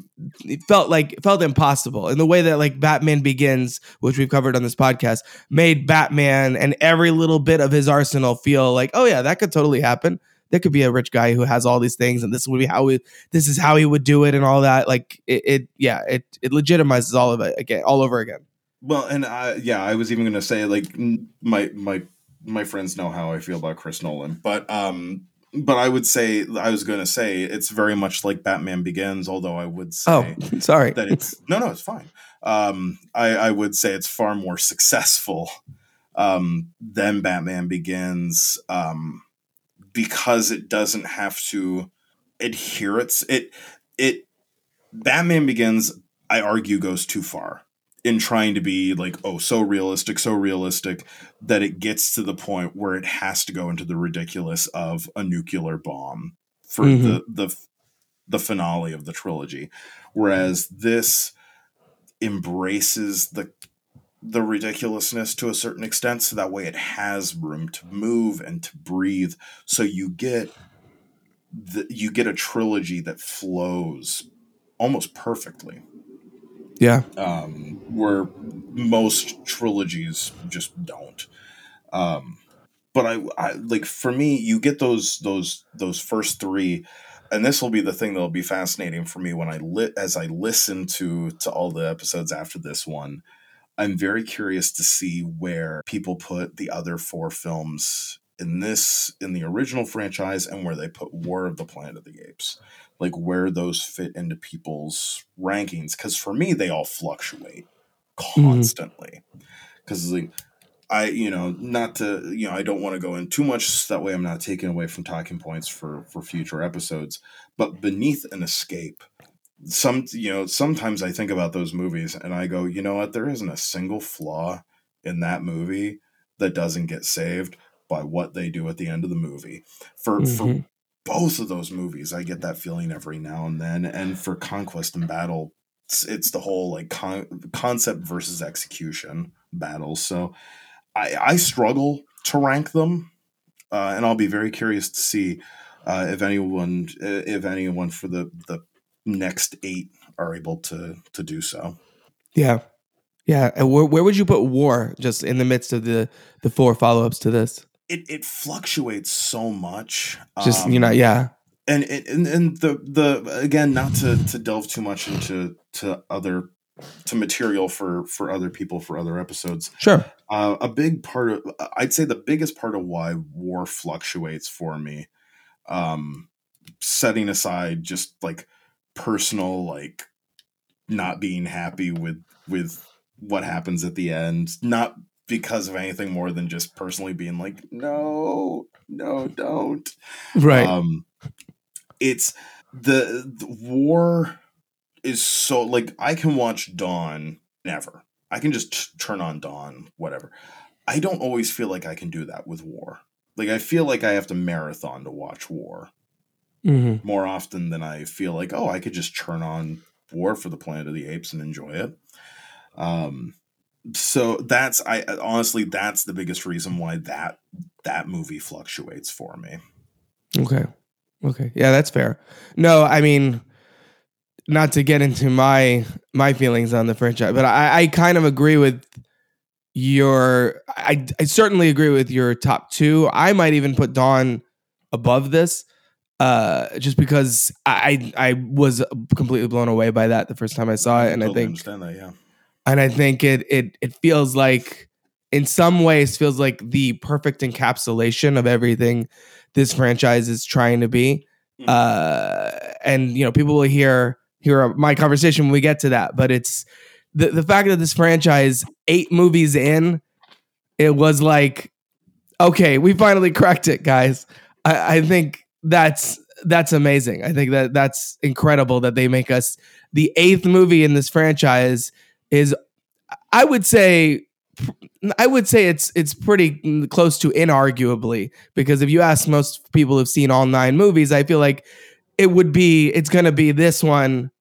[SPEAKER 2] felt like felt impossible in the way that like Batman Begins, which we've covered on this podcast, made Batman and every little bit of his arsenal feel like, oh yeah, that could totally happen. There could be a rich guy who has all these things, and this would be how we, this is how he would do it, and all that. Like it, it yeah, it it legitimizes all of it again, all over again.
[SPEAKER 5] Well, and I, yeah, I was even to say like my my my friends know how I feel about Chris Nolan, but um, but I would say I was going to say it's very much like Batman Begins, although I would say
[SPEAKER 2] Oh, sorry.
[SPEAKER 5] that it's no, no, it's fine. Um, I I would say it's far more successful um than Batman Begins um because it doesn't have to adhere its it it Batman Begins I argue goes too far in trying to be like oh so realistic so realistic that it gets to the point where it has to go into the ridiculous of a nuclear bomb for mm-hmm. the the the finale of the trilogy. Whereas this embraces the the ridiculousness to a certain extent so that way it has room to move and to breathe. So you get the, you get a trilogy that flows almost perfectly
[SPEAKER 2] yeah.
[SPEAKER 5] um, where most trilogies just don't. Um, but I, I like for me, you get those those those first three, and this will be the thing that'll be fascinating for me when I lit as I listen to to all the episodes after this one. I'm very curious to see where people put the other four films in this in the original franchise and where they put War of the Planet of the Apes like where those fit into people's rankings because for me they all fluctuate constantly because like i you know not to you know i don't want to go in too much so that way i'm not taking away from talking points for for future episodes but beneath an escape some you know sometimes I think about those movies and I go, you know what? There isn't a single flaw in that movie that doesn't get saved by what they do at the end of the movie. For
[SPEAKER 2] Mhm.
[SPEAKER 5] for both of those movies, I get that feeling every now and then. And for Conquest and Battle, it's, it's the whole like con- concept versus execution battle. So I, I struggle to rank them, uh, and I'll be very curious to see uh, if anyone if anyone for the the next eight are able to to do so.
[SPEAKER 2] Yeah. Yeah. And where, where would you put War just in the midst of the the four follow ups to this?
[SPEAKER 5] It it fluctuates so much.
[SPEAKER 2] Just you
[SPEAKER 5] um,
[SPEAKER 2] know, yeah.
[SPEAKER 5] and and and the the again not to to delve too much into to other to material for for other people for other episodes
[SPEAKER 2] Sure.
[SPEAKER 5] uh, a big part of i'd say the biggest part of why war fluctuates for me um setting aside just like personal like not being happy with with what happens at the end not because of anything more than just personally being like no no don't.
[SPEAKER 2] Right.
[SPEAKER 5] um it's the, the war is so like i can watch dawn never. I can just t- turn on dawn whatever. I don't always feel like i can do that with war. Like i feel like i have to marathon to watch war
[SPEAKER 2] hmm
[SPEAKER 5] more often than i feel like oh i could just turn on war for the planet of the apes and enjoy it. Um so that's i honestly that's the biggest reason why that that movie fluctuates for me
[SPEAKER 2] Okay. Okay. Yeah, that's fair. No, I mean, not to get into my my feelings on the franchise, but I, I kind of agree with your. I I certainly agree with your top two. I might even put Dawn above this, uh, just because I I was completely blown away by that the first time I saw it, and I
[SPEAKER 5] totally
[SPEAKER 2] think
[SPEAKER 5] understand that yeah
[SPEAKER 2] and I think it it it feels like in some ways feels like the perfect encapsulation of everything this franchise is trying to be.
[SPEAKER 5] Mhm.
[SPEAKER 2] Uh, and you know, people will hear hear my conversation when we get to that, but it's the the fact that this franchise eight movies in, it was like, okay, we finally cracked it, guys. I, I think that's that's amazing. I think that that's incredible that they make us the eighth movie in this franchise is I would say I would say it's it's pretty close to inarguably because if you ask most people who've seen all nine movies, I feel like it would be it's going to be this one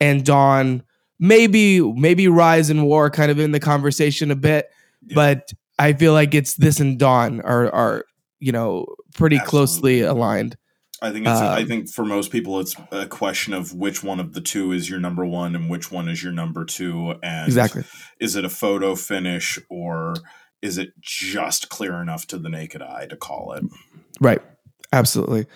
[SPEAKER 2] and Dawn, maybe maybe Rise and War kind of in the conversation a bit,
[SPEAKER 5] Yeah.
[SPEAKER 2] but I feel like it's this and Dawn are are you know pretty closely aligned.
[SPEAKER 5] I think it's. I
[SPEAKER 2] Um,
[SPEAKER 5] think for most people, it's a question of which one of the two is your number one and which one is your number two, and
[SPEAKER 2] Exactly.
[SPEAKER 5] is it a photo finish or is it just clear enough to the naked eye to call it?
[SPEAKER 2] Right. Absolutely.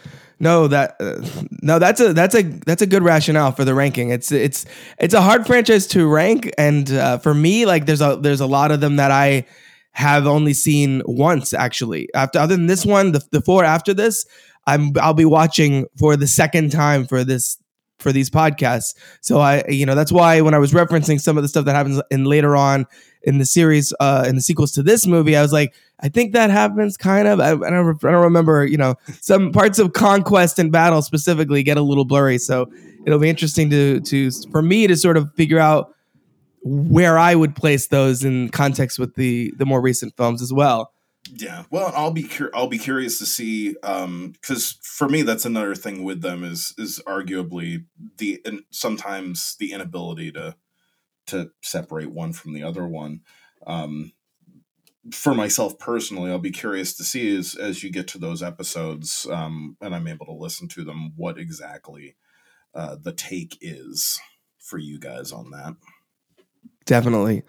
[SPEAKER 2] No, that uh, no, that's a that's a that's a good rationale for the ranking. It's it's it's a hard franchise to rank, and uh, for me, like there's a there's a lot of them that I have only seen once actually. After other than this one, the the four after this, I'm I'll be watching for the second time for this for these podcasts. So I you know that's why when I was referencing some of the stuff that happens in later on in the series uh in the sequels to this movie, I was like I think that happens kind of. I, I don't. I don't remember. You know, some parts of conquest and battle specifically get a little blurry. So it'll be interesting to to for me to sort of figure out where I would place those in context with the the more recent films as well.
[SPEAKER 5] Yeah. Well, I'll be cur- I'll be curious to see um because for me that's another thing with them is is arguably the and sometimes the inability to to separate one from the other one. Um, for myself personally, I'll be curious to see as as you get to those episodes um, and I'm able to listen to them what exactly uh, the take is for you guys on that.
[SPEAKER 2] Definitely.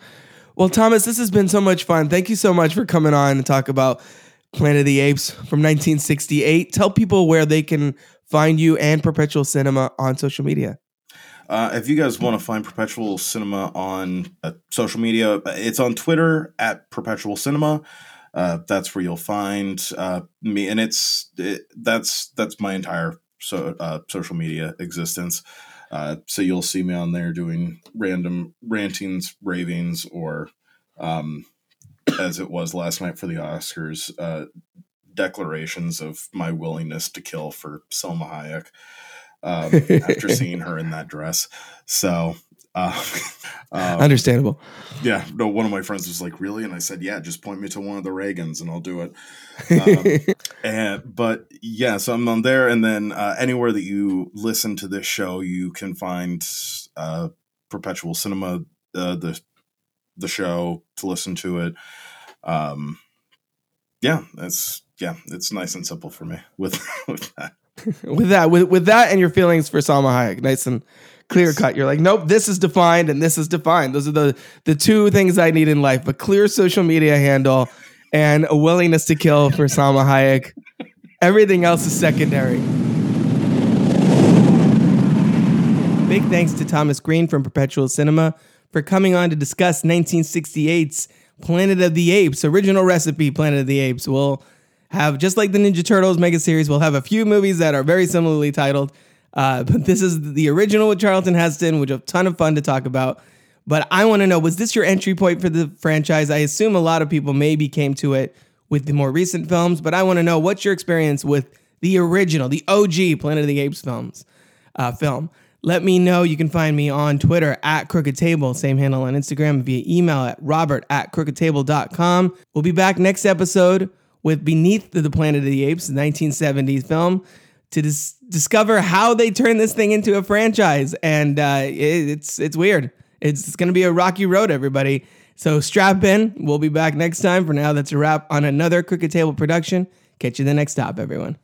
[SPEAKER 2] Well, Thomas, this has been so much fun. Thank you so much for coming on and talk about Planet of the Apes from 1968. Tell people where they can find you and Perpetual Cinema on social media.
[SPEAKER 5] Uh, if you guys want to find Perpetual Cinema on uh, social media, it's on Twitter at Perpetual Cinema. Uh, that's where you'll find uh, me, and it's it, that's that's my entire so uh, social media existence. Uh, so you'll see me on there doing random rantings, ravings, or um, as it was last night for the Oscars, uh, declarations of my willingness to kill for Salma Hayek. um, after seeing her in that dress. So, uh, um,
[SPEAKER 2] Understandable.
[SPEAKER 5] yeah, no, one of my friends was like, "Really?" And I said, "Yeah, just point me to one of the Reagans, and I'll do it." Um, and but yeah, so I'm on there, and then uh, anywhere that you listen to this show, you can find uh, Perpetual Cinema, uh, the the show to listen to it. Um, yeah, that's yeah, it's nice and simple for me with with that.
[SPEAKER 2] with that, with with that, and your feelings for Salma Hayek, nice and clear cut. You're like, nope, this is defined, and this is defined. Those are the the two things I need in life: a clear social media handle and a willingness to kill for Salma Hayek. Everything else is secondary. Big thanks to Thomas Greene from Perpetual Cinema for coming on to discuss 1968's Planet of the Apes, original recipe Planet of the Apes. We'll have, just like the Ninja Turtles mega series, we'll have a few movies that are very similarly titled. Uh, but this is the original with Charlton Heston, which a ton of fun to talk about. But I want to know was this your entry point for the franchise? I assume a lot of people maybe came to it with the more recent films, but I want to know what's your experience with the original, the OG Planet of the Apes films, uh, film. Let me know. You can find me on Twitter at Crooked Table, same handle on Instagram, via email at robert at crookedtable.com. We'll be back next episode with Beneath the Planet of the Apes, 1970s film, to dis- discover how they turn this thing into a franchise. And uh, it, it's it's weird. It's, it's going to be a rocky road, everybody. So strap in. We'll be back next time. For now, that's a wrap on another Crooked Table production. Catch you the next stop, everyone.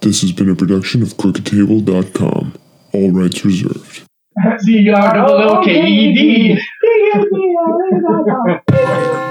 [SPEAKER 6] This has been a production of CrookedTable.com. All rights reserved.
[SPEAKER 7] C R double O K E D.